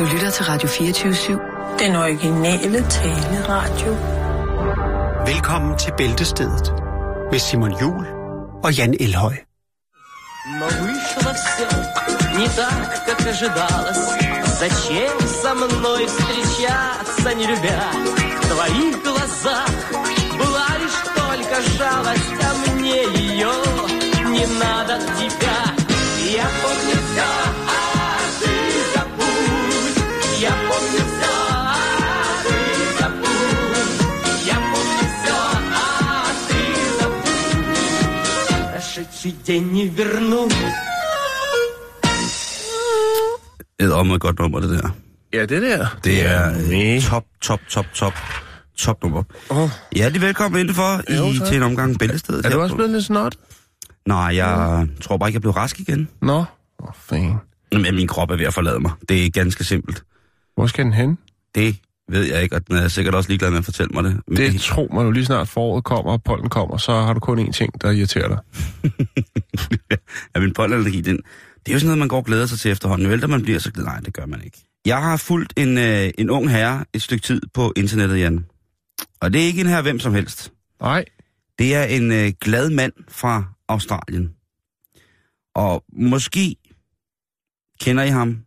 Du lytter til Radio 24-7. Den originale taleradio. Velkommen til Bæltestedet med Simon Jul og Jan Elhøj. Не так, как ожидалось. Зачем со мной встречаться, не любя? В твоих глазах была лишь только жалость, а мне ее не надо тебя. Я помню Прошедший день не вернуть. Et om et godt nummer, det der. Ja, det der. Det er med. øh, top, top, top, top, top nummer. Åh, Ja, det er velkommen indenfor Jo, i, tak. til en omgang Bæltestedet. er du her også på- blevet lidt snot? Nej, jeg tror bare ikke, jeg blev rask igen. Nå, åh, oh, fan. Men min krop er ved at forlade mig. Det er ganske simpelt. Hvor skal den hen? Det ved jeg ikke, og den er sikkert også ligeglad med at fortælle mig det. Men Det tro mig nu lige snart foråret kommer, og pollen kommer, så har du kun én ting, der irriterer dig. ja, min pollenallergi, den, det er jo sådan noget, man går og glæder sig til efterhånden. Jo ældre man bliver, så nej, det gør man ikke. Jeg har fulgt en, øh, en ung herre et stykke tid på internettet, Jan. Og det er ikke en her hvem som helst. Nej, Det er en øh, glad mand fra Australien. Og måske kender I ham.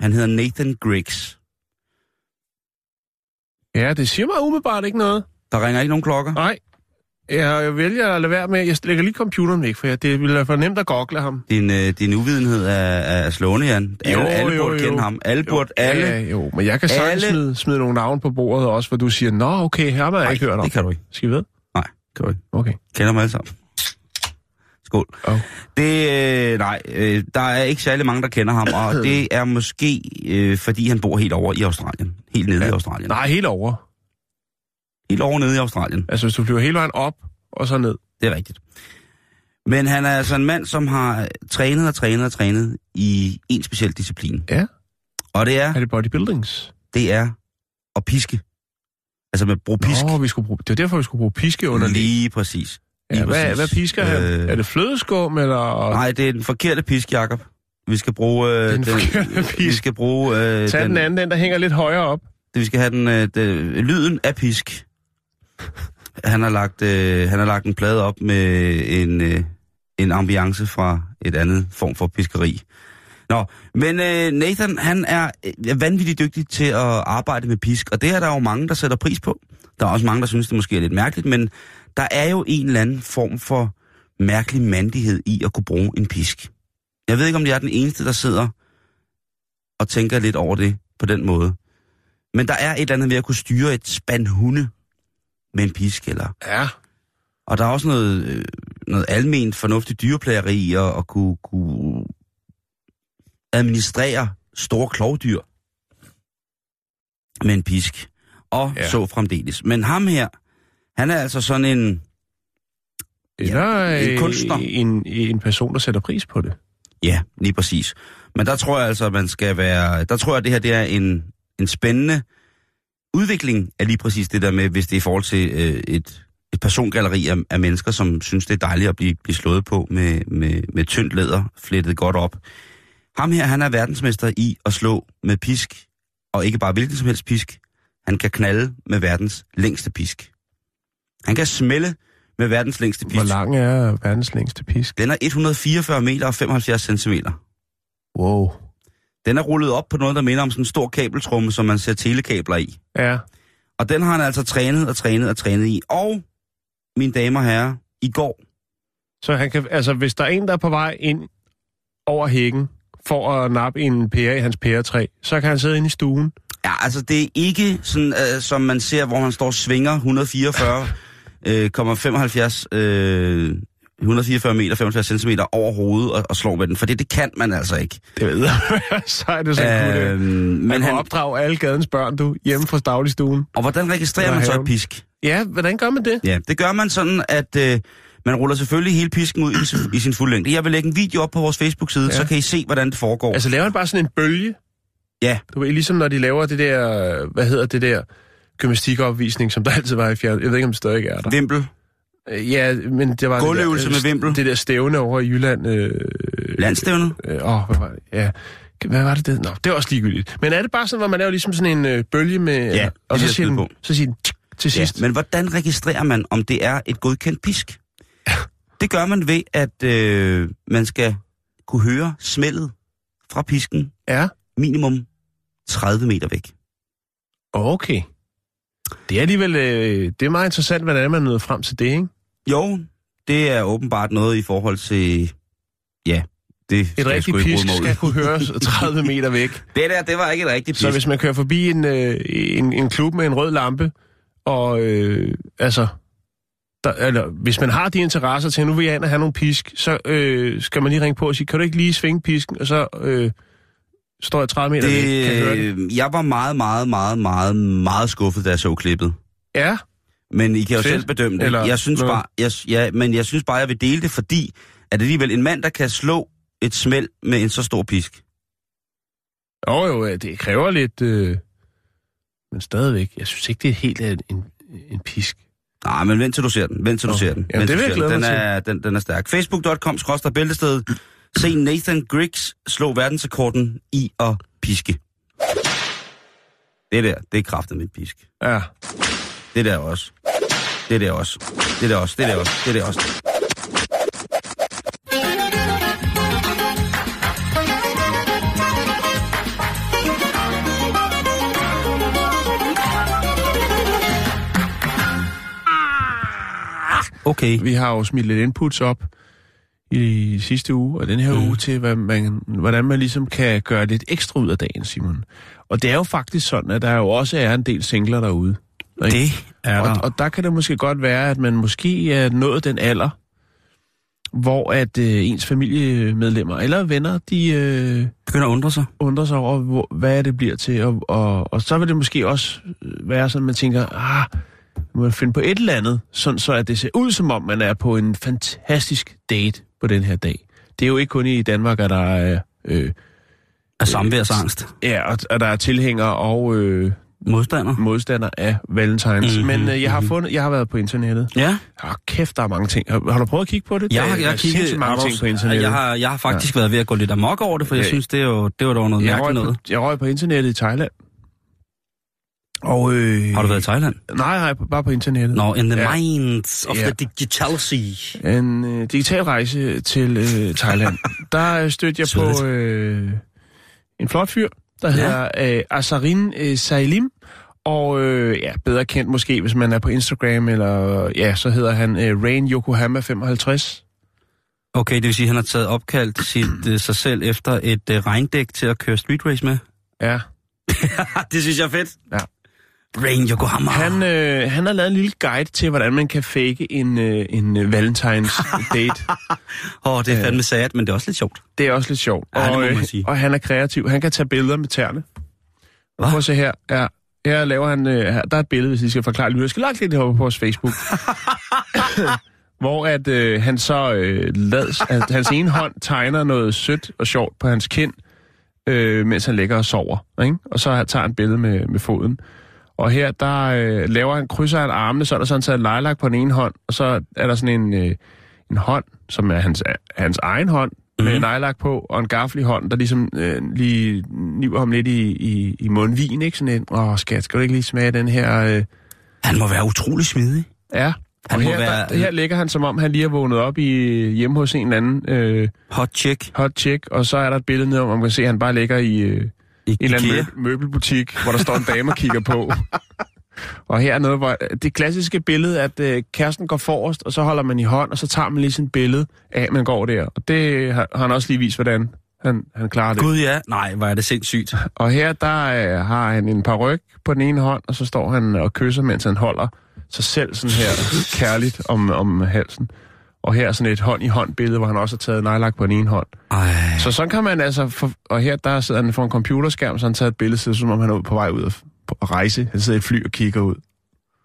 Han hedder Nathan Griggs. Ja, det siger mig umiddelbart ikke noget. Der ringer ikke nogen klokker. Nej, jeg, vælger at lade være med. Jeg lægger lige computeren væk, for jeg, det ville være for nemt at gogle ham. Din, øh, din uvidenhed er, er slående, Jan. Alle, Jo, alle jo, burde jo. kende ham. Alle burde, alle... Ja, jo, men jeg kan sagtens alle- smide, smide nogle navne på bordet også, hvor du siger, nå, okay, her har jeg ikke hørt om. det kan du ikke. Skal vi ved? Nej, kan du ikke. Okay. Kender dem alle sammen. Skål. Oh. Det, øh, nej, øh, der er ikke særlig mange, der kender ham, og det er måske, øh, fordi han bor helt over i Australien. Helt nede ja. i Australien. Nej, helt over. Helt over nede i Australien. Altså, hvis du flyver hele vejen op, og så ned. Det er rigtigt. Men han er altså en mand, som har trænet og trænet og trænet i en speciel disciplin. Ja. Og det er, Er det bodybuildings? det er at piske. Altså med brug pisk. Nå, vi skulle bruge, det er derfor, vi skulle bruge piske under Lige præcis. Ja, hvad, præcis. hvad pisker han? Øh, Er det flødeskum, eller... Nej, det er den forkerte pisk, Jacob. Vi skal bruge... Øh, Den forkerte pisk. Vi skal bruge... Øh, Tag den anden, den der hænger lidt højere op. Vi skal have den, øh, den lyden af pisk. Han har lagt, øh, han har lagt en plade op med en, øh, en ambiance fra et andet form for piskeri. Nå, men øh, Nathan, han er øh, vanvittigt dygtig til at arbejde med pisk, og det er der jo mange, der sætter pris på. Der er også mange, der synes, det måske er lidt mærkeligt, men der er jo en eller anden form for mærkelig mandighed i at kunne bruge en pisk. Jeg ved ikke, om jeg er den eneste, der sidder og tænker lidt over det på den måde. Men der er et eller andet ved at kunne styre et spand hunde med en pisk, eller... Ja. Og der er også noget, øh, noget alment fornuftigt dyreplageri i at, at kunne, kunne administrere store klovdyr med en pisk. Og ja. Ja. så fremdeles. Men ham her, han er altså sådan en... Eller en en, kunstner. en, en person, der sætter pris på det. Ja, lige præcis. Men der tror jeg altså, at man skal være... Der tror jeg, at det her det er en, en spændende udvikling af lige præcis det der med, hvis det er i forhold til øh, et, et persongalleri af, af mennesker, som synes, det er dejligt at blive, blive slået på med, med, med tyndt læder, flettet godt op. Ham her, han er verdensmester i at slå med pisk, og ikke bare hvilken som helst pisk. Han kan knalde med verdens længste pisk. Han kan smelle med verdens længste pisk. Hvor lang er verdens længste pisk? Den er 144 meter og 75 centimeter. Wow. Den er rullet op på noget, der minder om sådan en stor kabeltrumme, som man ser telekabler i. Ja. Og den har han altså trænet og trænet og trænet i. Og, mine damer og herrer, i går, Så han kan, altså, hvis der er en, der er på vej ind over hækken for at nappe en pære i hans pæretræ, så kan han sidde inde i stuen. ja, altså det er ikke sådan, øh, som man ser, hvor man står og svinger 144, øh, 75, øh, 144 meter, 75 centimeter over hovedet og, og slår med den. For det, det kan man altså ikke. Det ved jeg. så er det så kunne det. Øhm, Men men han opdrage alle gadens børn, du, hjemme fra dagligstuen. og hvordan registrerer man så et pisk? Ja, hvordan gør man det? Ja, det gør man sådan, at øh, man ruller selvfølgelig hele pisken ud i, sin- i sin fuld længde. Jeg vil lægge en video op på vores Facebook-side, ja. Ja. så kan I se, hvordan det foregår. Altså laver han bare sådan en bølge? Ja. Du ved, ligesom når de laver det der, hvad hedder det der, gymnastikopvisning, som der altid var i fjern. Jeg ved ikke, om det stadig er der. Vimpel. Øh, Ja, men det var... det Gulvøvelse der, med vimpel. Det der stævne over i Jylland. Øh, Landstævnet. Øh, åh, hvad var det? Ja. Hvad var det det? Nå, det er også ligegyldigt. Men er det bare sådan, hvor man laver ligesom sådan en øh, bølge med... Ja, og det så siger, den, på. så siger den til Ja, sidst. men hvordan registrerer man, om det er et godkendt pisk? Det gør man ved, at øh, man skal kunne høre smældet fra pisken Ja, minimum 30 meter væk. okay. Det er alligevel... Øh, det er meget interessant, hvordan man nåede frem til det, ikke? Jo, det er åbenbart noget i forhold til... Ja, det skal Et jeg rigtigt pisk skal kunne høres 30 meter væk. Det der, det var ikke et rigtigt Så pisk. hvis man kører forbi en, øh, en, en klub med en rød lampe, og øh, altså, der, eller, hvis man har de interesser til, nu vil jeg ind og have nogle pisk, så øh, skal man lige ringe på og sige, kan du ikke lige svinge pisken, og så øh, står jeg 30 meter væk, kan jeg høre det? Det, jeg var meget, meget, meget, meget, meget skuffet, da jeg så klippet. Ja, Men I kan jo Fedt. selv bedømme det. Eller jeg synes noget. bare, jeg, ja, men jeg synes bare, jeg vil dele det, fordi at det alligevel en mand, der kan slå et smæld med en så stor pisk. jo jo, øh, det kræver lidt, øh, men stadigvæk, jeg synes ikke, det er helt en, en, en pisk. Nej, men vent til du ser den. Vent til du Okay. ser den. Jamen, Vent det du vil jeg den. den er, den, den er stærk. Facebook.com skråster bæltested. Se Nathan Griggs slå verdensrekorden i at piske. Det der, det er kraftet med pisk. Ja, Det der også. Det der også. Det der også. Det der også. Det der også. Okay. vi har jo smidt lidt inputs op i sidste uge og den her mm. uge til, hvad man, hvordan man ligesom kan gøre lidt ekstra ud af dagen, Simon. Og det er jo faktisk sådan, at der jo også er en del singler derude. ikke? Det er og, der. og der kan det måske godt være, at man måske er nået den alder, hvor at øh, ens familiemedlemmer eller venner, de øh, Begynder at undre sig. undrer sig over, hvor, hvad det bliver til. Og, og, og så vil det måske også øh, være sådan, at man tænker, ah, må jeg finde på et eller andet, sådan så at det ser ud som om, man er på en fantastisk date på den her dag. Det er jo ikke kun i Danmark, at der er, øh, Af samværsangst. ja, at, at der er tilhængere og øh, Modstander. modstandere af Valentines. Mhm, Mm-hmm, Men øh, jeg har mhm. fundet, jeg har været på internettet. Ja. Ah, kæft, der er mange ting. Har, har du prøvet at kigge på det? Jeg har, jeg har kigget mange ting på internettet. Jeg har, jeg har faktisk ja. været ved at gå lidt amok over det, for jeg Ja. synes, det, er jo, det var dog noget jeg, mærkeligt noget. på, jeg røg på internettet i Thailand. Og, øh, Har du været i Thailand? Nej, nej, bare på internettet. Nå, in the Ja. minds of Ja. the digitality. En øh, digital rejse til øh, Thailand. der øh, stødte jeg på øh, en flot fyr, der Ja. hedder øh, Asarin øh, Sailim. Og øh, ja, bedre kendt måske, hvis man er på Instagram, eller ja, så hedder han øh, Rain Yokohama 55. Okay, det vil sige, at han har taget opkaldt sit, øh, sig selv efter et øh, regndæk til at køre street race med. Ja. det synes jeg er fedt. Ja. Rain Yokohama. Han, øh, han har lavet en lille guide til, hvordan man kan fake en, øh, en øh, Valentines date. Åh, oh, det er fandme sad, men det er også lidt sjovt. Det er også lidt sjovt. Ja, og, øh, og han er kreativ. Han kan tage billeder med tæerne. Hvad? Prøv at se her. Ja, her laver han... Øh, her, der er et billede, hvis I skal forklare det. Jeg skal lagt lidt heroppe på vores Facebook. hvor at øh, han så øh, lads, at hans ene hånd tegner noget sødt og sjovt på hans kind, øh, mens han ligger og sover. Ikke? Og så tager han et billede med, med foden. Og her, der øh, laver han, krydser han armene, så er der sådan taget lejlak på den ene hånd, og så er der sådan en, øh, en hånd, som er hans, hans egen hånd, mm-hmm. med Mhm. nejlak på, og en gaffel i hånden, der ligesom øh, lige niver ham lidt i, i, i mundvin, ikke? Sådan en, åh skat, skal du ikke lige smage den her... Øh, Han må være utrolig smidig. ja, Han og må her, være- der, her ligger han, som om han lige er vågnet op i, hjemme hos en eller anden øh, Hot chick. hot chick, og så er der et billede ned, hvor man kan se, at han bare ligger i... Øh, I en eller anden møbelbutik, hvor der står en dame og kigger på. Og her er noget, hvor det klassiske billede, at øh, kæresten går forrest, og så holder man i hånd, og så tager man lige sådan et billede af, at man går der. Og det har, har han også lige vist, hvordan han, han klarer det. Gud ja. Nej, hvor er det sindssygt. Og her, der øh, har han en paryk på den ene hånd, og så står han og kysser, mens han holder sig selv sådan her kærligt om, om halsen. Og her er sådan et hånd-i-hånd billede, hvor han også har taget nejlagt på den ene hånd. Ej. Så sådan kan man altså... For, og her der sidder han for en computerskærm, så han taget et billede, så som om han er på vej ud at, rejse. Han sidder i et fly og kigger ud.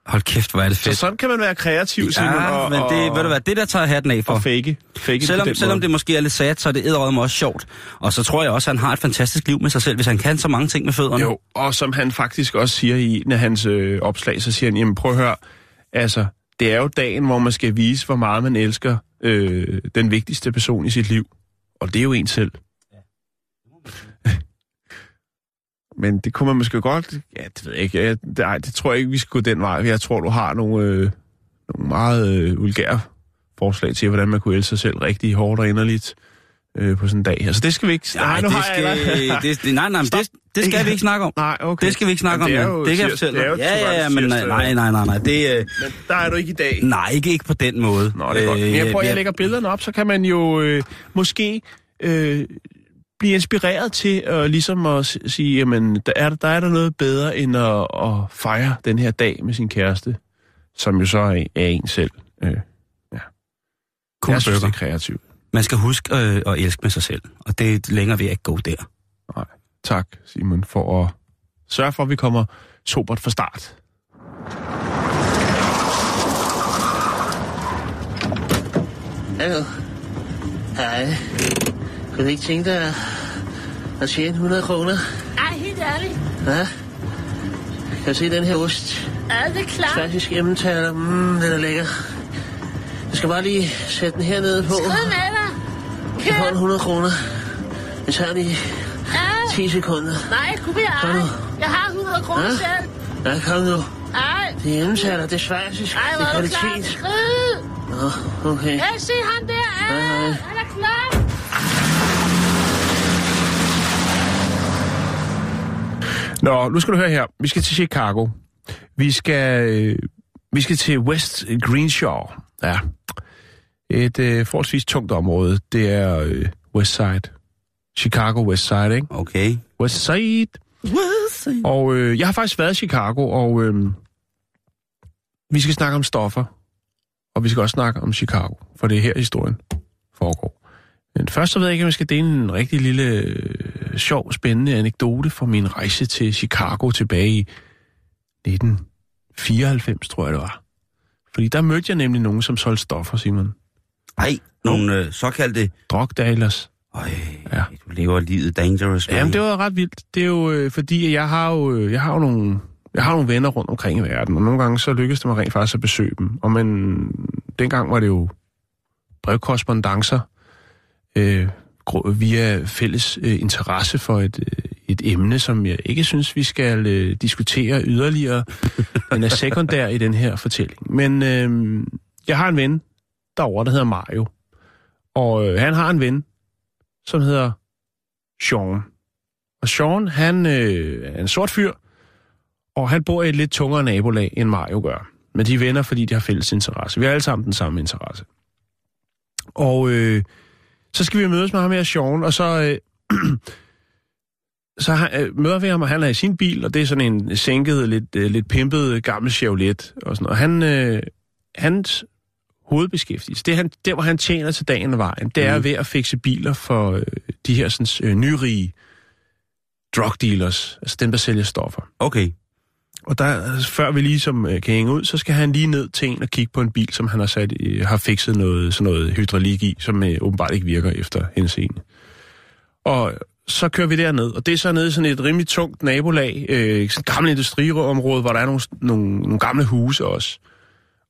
Hold kæft, hvor er det Så fedt. sådan kan man være kreativ, Simon, Ja, og, men det, og, ved du hvad, det der tager hatten af for. og fake. fake Selvom, selvom måde. det måske er lidt sad, så er det edderødme også sjovt. Og så tror jeg også, at han har et fantastisk liv med sig selv, hvis han kan så mange ting med fødderne. Jo, og som han faktisk også siger i en af hans øh, opslag, så siger han, jamen prøv at høre, altså, det er jo dagen, hvor man skal vise, hvor meget man elsker øh, den vigtigste person i sit liv. Og det er jo en selv. Men det kunne man måske godt... Ja, det ved jeg ikke. Jeg, det, ej, det tror jeg ikke, vi skal gå den vej. Jeg tror, du har nogle, øh, nogle meget øh, vulgære forslag til, hvordan man kunne elske sig selv rigtig hårdt og inderligt øh, på sådan en dag her. Så det skal vi ikke... Nej, nu det har jeg- skal, det, det, nej, nej, det, det skal vi ikke snakke om. Nej, okay. Det skal vi ikke snakke om. Jamen, Det, jo det kan jeg fortælle er dig. Ja, ja, ja, men nej, nej, nej, nej. Det, øh, Men der er du ikke i dag. nej, ikke, ikke på den måde. Nå, det er godt. Men jeg prøver, ja, jeg lægger billederne op, så kan man jo øh, måske øh, blive inspireret til øh, ligesom at sige, jamen, der er, der er der noget bedre end at, at fejre den her dag med sin kæreste, som jo så er, er en selv. Øh, Cool jeg synes, det er kreativt. Man skal huske øh, at elske med sig selv, og det er længere vil jeg ikke gå der. Nej, tak Simon for at sørge for, at vi kommer sobert fra start. Hallo. Hej. Kunne du ikke tænke dig at- at tjene 100 kroner? Ej, helt ærligt. Hvad? Kan du se den her ost? Er det klart? Klassisk emmentaler. Mmm, den er lækker. Jeg skal bare lige sætte den hernede på. Skrid med dig. Jeg får en Kør. 100 kroner. Det tager lige Ja. 10 sekunder. Nej, kunne jeg Kom ej. nu. Jeg har 100 kroner Ja? selv. Ja, kom nu. Ej. Det er emmentaler. Det er schweizisk. Ej, Det hvor er du klar. Skrid. Nå, okay. Ja, se ham der. Ja, Hej, hej. han er klar. Nå, nu skal du høre her. Vi skal til Chicago. Vi skal, øh, vi skal til West Greenshaw. Ja. Et øh, forholdsvis tungt område. Det er øh, West Side. Chicago West Side, ikke? Okay. West Side. Og øh, jeg har faktisk været i Chicago, og øh, vi skal snakke om stoffer. Og vi skal også snakke om Chicago, for det er her historien foregår. Men først så ved jeg ikke, om jeg skal dele en rigtig lille, øh, sjov, spændende anekdote fra min rejse til Chicago tilbage i 1994, tror jeg det var. Fordi der mødte jeg nemlig nogen, som solgte stoffer, Simon. Ej, nogle øh, såkaldte... Drugdealers. Øj, Ja. du lever livet dangerous. man. Jamen, det var ret vildt. Det er jo øh, fordi, jeg har jo, øh, jeg har jo nogle, jeg har nogle venner rundt omkring i verden, og nogle gange så lykkedes det mig rent faktisk at besøge dem. Og men dengang var det jo brevkorrespondancer øh, via fælles øh, interesse for et, øh, et emne, som jeg ikke synes, vi skal øh, diskutere yderligere. Den er sekundær i den her fortælling. Men øh, jeg har en ven derovre, der hedder Mario. Og øh, han har en ven, som hedder Sean. Og Sean, han øh, er en sort fyr, og han bor i et lidt tungere nabolag, end Mario gør. Men de er venner, fordi de har fælles interesse. Vi har alle sammen den samme interesse. Og øh, så skal vi mødes med ham her, Sean, og så, øh, så han, øh, møder vi ham, og han er i sin bil, og det er sådan en sænket, lidt, øh, lidt pimpet gammel Chevrolet. Og sådan noget. Han, øh, hans hovedbeskæftigelse, det er han, der hvor han tjener til dagen og vejen, det er Mhm. ved at fikse biler for øh, de her sådan, øh, nyrige drug dealers, altså dem, der sælger stoffer. Okay. Og der, før vi ligesom øh, kan hænge ud, så skal han lige ned til en og kigge på en bil, som han har, sat, øh, har fikset noget, sådan noget hydraulik i, som øh, åbenbart ikke virker efter henseende. Og så kører vi derned, og det er så nede i sådan et rimelig tungt nabolag, øh, sådan et gammelt industriområde, hvor der er nogle, nogle, nogle gamle huse også.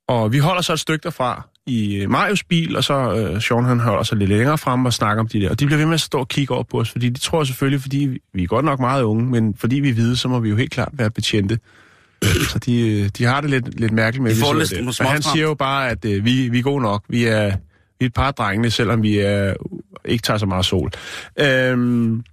Og vi holder så et stykke derfra i øh, Marius bil, og så øh, Sean han holder sig lidt længere frem og snakker om de der. Og de bliver ved med at stå og kigge over på os, fordi de tror selvfølgelig, fordi vi, er godt nok meget unge, men fordi vi er hvide, så må vi jo helt klart være betjente. Så de, øh, de har det lidt, lidt mærkeligt med, at vi der. Men han siger jo bare, at øh, vi, vi er gode nok. Vi er, vi er et par drengene, selvom vi er, ikke tager så meget sol. Øhm,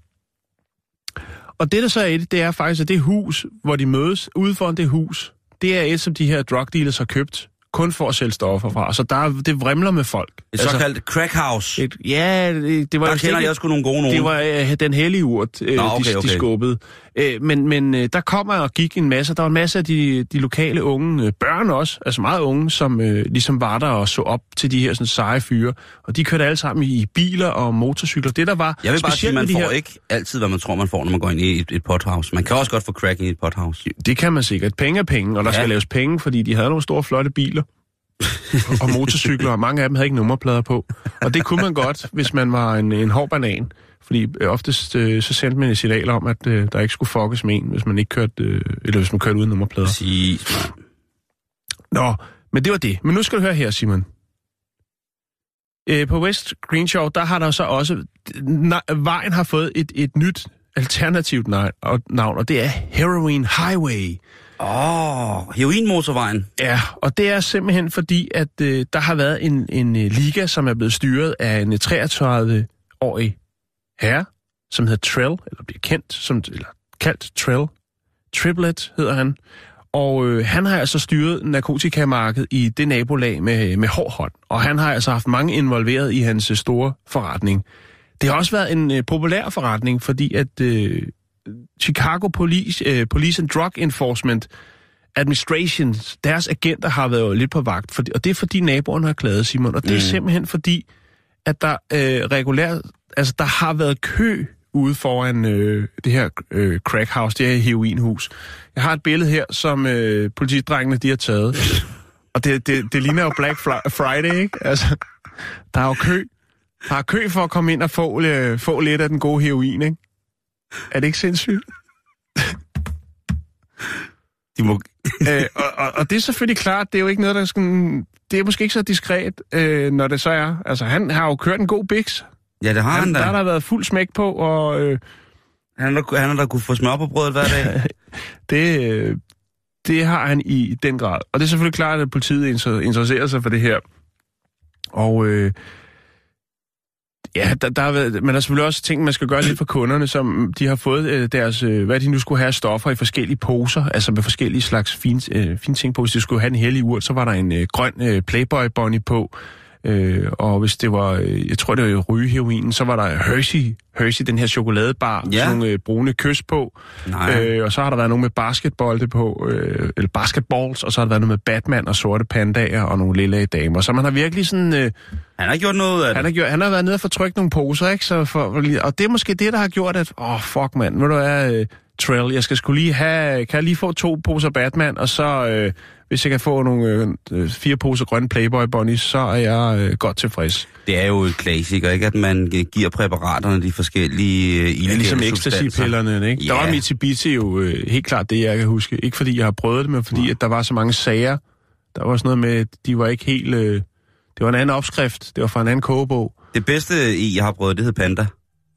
og det, der så er i det, det er faktisk, at det hus, hvor de mødes, ude foran det hus, det er et, som de her drug dealers har købt, kun for at sælge stoffer fra. Så der, er- det vrimler med folk. Et såkaldt crack house. et, ja, det, det var Der kender ikke- jeg sgu nogle gode nogen. det var øh, den hellige urt, øh, Nå, okay, okay, de, okay. de skubbede. Øh, men men øh, der kommer og gik en masse. Der var en masse af de, de lokale unge, øh, børn også, altså meget unge, som øh, ligesom var der og så op til de her sådan, seje fyre. Og de kørte alle sammen i, biler og motorcykler. Det der var Jeg vil bare sige, man får her, ikke altid, hvad man tror, man får, når man går ind i et, et pothouse. Man kan også godt få crack i et pothouse. Det kan man sikkert. Penge er penge, og der ja. skal laves penge, fordi de havde nogle store, flotte biler. Og motorcykler, og mange af dem havde ikke nummerplader på. Og det kunne man godt, hvis man var en, en hård banan. Fordi øh, oftest øh, så sendte man et signal om, at øh, der ikke skulle fuckes med en, hvis man ikke kørte, øh, eller hvis man kørte uden nummerplader. Præcis. Nå, men det var det. Men nu skal du høre her, Simon. Øh, på West Greenshaw, der har der så også... Vejen har fået et, et nyt alternativt navn, og det er Heroin Highway. Åh, oh, heroinmotorvejen. Ja, og det er simpelthen fordi, at øh, der har været en, en øh, liga, som er blevet styret af en øh, 33-årig herre, som hedder Trell, eller bliver kendt som, eller kaldt Trell. Triplet hedder han. Og øh, han har altså styret narkotikamarkedet i det nabolag med, øh, med hård hånd. Og han har altså haft mange involveret i hans øh, store forretning. Det har også været en øh, populær forretning, fordi at øh, Chicago Police, øh, Police and Drug Enforcement Administration, deres agenter har været lidt på vagt. For, og det er fordi naboerne har klaget, Simon. Og det er simpelthen fordi, at der øh, regulært, altså der har været kø ude foran øh, det her øh, crack house, det her heroinhus. Jeg har et billede her, som øh, politidrengene de har taget. Og det, det, det ligner jo Black Fri- Friday, ikke? Altså, der er jo kø. Der er kø for at komme ind og få, øh, få lidt af den gode heroin, ikke? Er det ikke sindssygt? De må... øh, og, og, og det er selvfølgelig klart, det er jo ikke noget, der skal... Det er måske ikke så diskret, øh, når det så er. Altså, han har jo kørt en god biks. Ja, det har han, Han, da. der har der været fuld smæk på, og øh, Han har, han har da kunne få smør på brødet hver dag. det, øh, det har han i den grad. Og det er selvfølgelig klart, at politiet inter- interesserer sig for det her. Og øh, ja, der, der er, man men der selvfølgelig også ting, man skal gøre lidt for kunderne, som de har fået øh, deres, øh, hvad de nu skulle have af stoffer i forskellige poser, altså med forskellige slags fine, øh, fine ting på. Hvis de skulle have en hellig urt, så var der en øh, grøn øh, Playboy Bunny på. Øh, og hvis det var, øh, jeg tror det var rygeheroinen, så var der Hershey, Hershey, den her chokoladebar, Ja. sådan nogle øh, brune kys på. Nej. Øh, og så har der været nogle med basketbolde på, øh, eller basketballs, og så har der været noget med Batman og sorte pandaer og nogle lille damer. Så man har virkelig sådan, øh, Han har gjort noget af det. han, har gjort, han har været nede og fortrykt nogle poser, ikke? Så for, og det er måske det, der har gjort, at, åh, oh, fuck mand, ved du hvad, øh, Trail, jeg skal skulle lige have, kan jeg lige få to poser Batman, og så, øh, hvis jeg kan få nogle øh, fire poser grønne Playboy Bunnies, så er jeg øh, godt tilfreds. Det er jo et klassiker, ikke? At man giver præparaterne de forskellige øh, Ja, ligesom ecstasy-pillerne, ikke? Der Ja. var Mitsubishi jo øh, helt klart det, jeg kan huske. Ikke fordi jeg har prøvet det, men fordi at der var så mange sager. Der var sådan noget med, at de var ikke helt... Øh, det var en anden opskrift. Det var fra en anden kogebog. Det bedste i, jeg har prøvet, det hed Panda.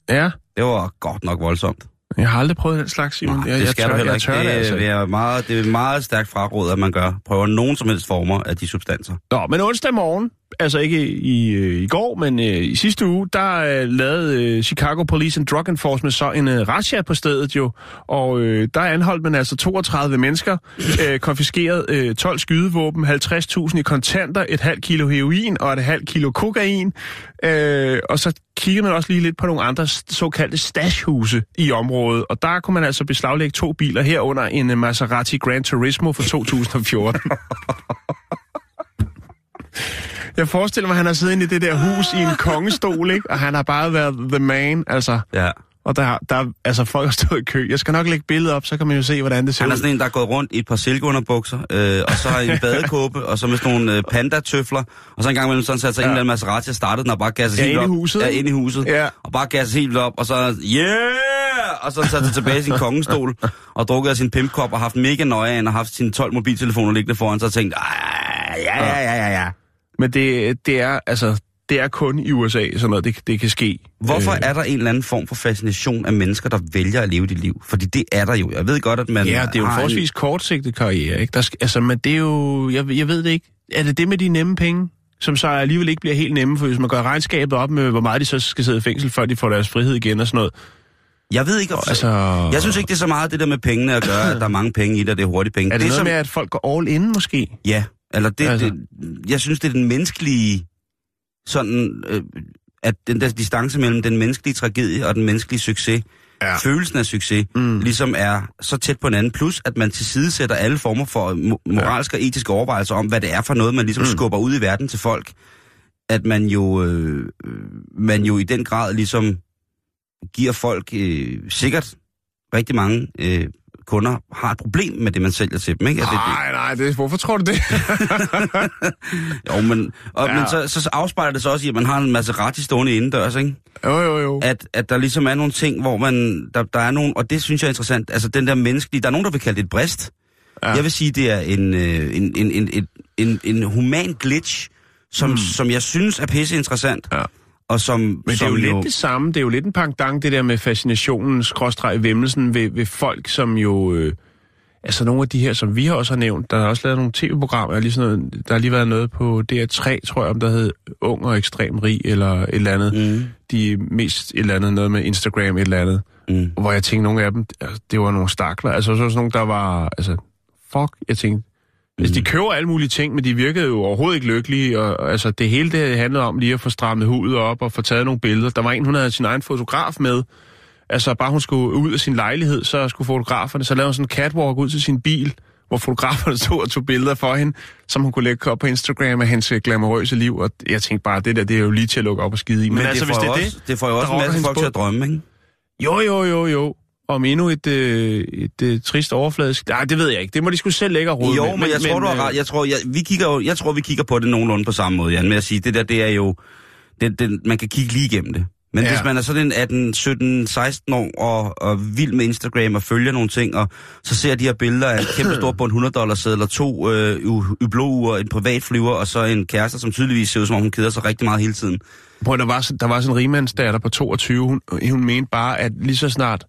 Ja, Det var godt nok voldsomt. Jeg har aldrig prøvet den slags, Simon. Nej, jeg, det skal jeg du heller jeg ikke. tør det, det, altså. det, er meget, det er meget stærkt fraråd, at man gør. Prøver nogen som helst former af de substanser. Nå, men onsdag morgen, altså ikke i, øh, i går, men øh, i sidste uge, der øh, lavede øh, Chicago Police and Drug Enforcement så en øh, razzia på stedet jo, og øh, der anholdt man altså 32 mennesker, øh, konfiskeret øh, 12 skydevåben, 50.000 i kontanter, et halvt kilo heroin og et halvt kilo kokain, øh, og så kiggede man også lige lidt på nogle andre såkaldte stashhuse i området, og der kunne man altså beslaglægge to biler herunder en øh, Maserati Gran Turismo fra 2014. Jeg forestiller mig, at han har siddet inde i det der hus i en kongestol, ikke? Og han har bare været the man, altså. Ja. Og der, der altså folk har stået i kø. Jeg skal nok lægge billedet op, så kan man jo se, hvordan det ser Han er ud. sådan en, der er gået rundt i et par silkeunderbukser, øh, og så har en badekåbe, og så med sådan nogle øh, pandatøfler, og så en gang imellem sådan sat sig ja. en eller anden Maserati og startede den, og bare gasset Ja, helt i op. huset, Ja, inde i huset. Ja. Og bare gasset helt op, og så, yeah! Og så sat sig tilbage i sin kongestol, og drukket af sin pimpkop, og haft mega nøje af, og haft sine 12 mobiltelefoner liggende foran sig, og tænkt, "Ej, ja, ja, ja, ja, ja. Men det, det er, altså, det er kun i USA, sådan noget, det, det kan ske. Hvorfor Øh, er der en eller anden form for fascination af mennesker, der vælger at leve dit liv? Fordi det er der jo. Jeg ved godt, at man Ja, det er jo en forholdsvis kortsigtet karriere, ikke? Der skal, altså, men det er jo, jeg, jeg ved det ikke. Er det det med de nemme penge, som så alligevel ikke bliver helt nemme, for hvis man gør regnskabet op med, hvor meget de så skal sidde i fængsel, før de får deres frihed igen og sådan noget. Jeg ved ikke, Altså, jeg synes ikke, det er så meget det der med pengene at gøre, at der er mange penge i det, og det er hurtige penge. er det, det noget som, med, at folk går all in, måske? Ja, eller det, Altså. det, jeg synes, det er den menneskelige, sådan, øh, at den der distance mellem den menneskelige tragedie og den menneskelige succes, Ja. følelsen af succes, mm. ligesom er så tæt på hinanden, plus at man tilsidesætter alle former for mo- moralske og etiske overvejelser om, hvad det er for noget, man ligesom mm. skubber ud i verden til folk, at man jo, øh, man jo i den grad ligesom giver folk øh, sikkert rigtig mange øh, kunder har et problem med det, man sælger til dem. Ikke? At det, Nej, nej, det, hvorfor tror du det? Jo, men, og, Ja. men så, så afspejler det så også i, at man har en Maserati stående indendørs, ikke? jo, jo, jo. At, at der ligesom er nogle ting, hvor man, der, der er nogle, og det synes jeg er interessant, altså den der menneskelige, der er nogen, der vil kalde det et brist. Ja. Jeg vil sige, det er en, øh, en, en, en, en, en, en human glitch, som, mm. som jeg synes er pisse interessant. Ja. Og som, Men det er som jo, lidt det samme. Det er jo lidt en pangdang, det der med fascinationen, skråstreg vemmelsen ved, ved folk, som jo... Øh, altså nogle af de her, som vi har også har nævnt, der er også lavet nogle tv-programmer, lige sådan noget, der har lige været noget på DR3, tror jeg, om der hed Ung og Ekstrem Rig, eller et eller andet. Mm. De mest et eller andet, noget med Instagram, et eller andet. Mm. Hvor jeg tænkte, nogle af dem, altså, det var nogle stakler. Altså så sådan nogle, der var, altså, fuck, jeg tænkte, hvis de køber alle mulige ting, men de virkede jo overhovedet ikke lykkelige, og, altså det hele det handlede om lige at få strammet hudet op og få taget nogle billeder. Der var en, hun havde sin egen fotograf med, altså bare hun skulle ud af sin lejlighed, så skulle fotograferne, så lavede hun sådan en catwalk ud til sin bil, hvor fotograferne stod og tog billeder for hende, som hun kunne lægge op på Instagram af hendes øh, glamourøse liv, og jeg tænkte bare, det der, det er jo lige til at lukke op og skide i. Men, men altså, det, hvis det er også, det, det får jo også en masse folk til at drømme, ikke? jo, jo, jo, jo, om endnu et, øh, et øh, trist overfladisk... Nej, det ved jeg ikke. Det må de skulle selv lægge og rode Jo, med. men, men jeg tror, du har øh, ret. Jeg tror, jeg, vi kigger jo, jeg tror, vi kigger på det nogenlunde på samme måde, Jan, med at sige, det der, det er jo... Det, det, man kan kigge lige igennem det. Men ja. Hvis man er sådan en 18, 17, 16 år og, og vild med Instagram og følger nogle ting, og så ser de her billeder af kæmpe stor bund 100 dollars sedler, to øh, ubloure, en privatflyver og så en kæreste, som tydeligvis ser ud som om hun keder sig rigtig meget hele tiden. Prøv, der var, der var sådan en rigmandsdatter på 22, hun, hun mente bare, at lige så snart...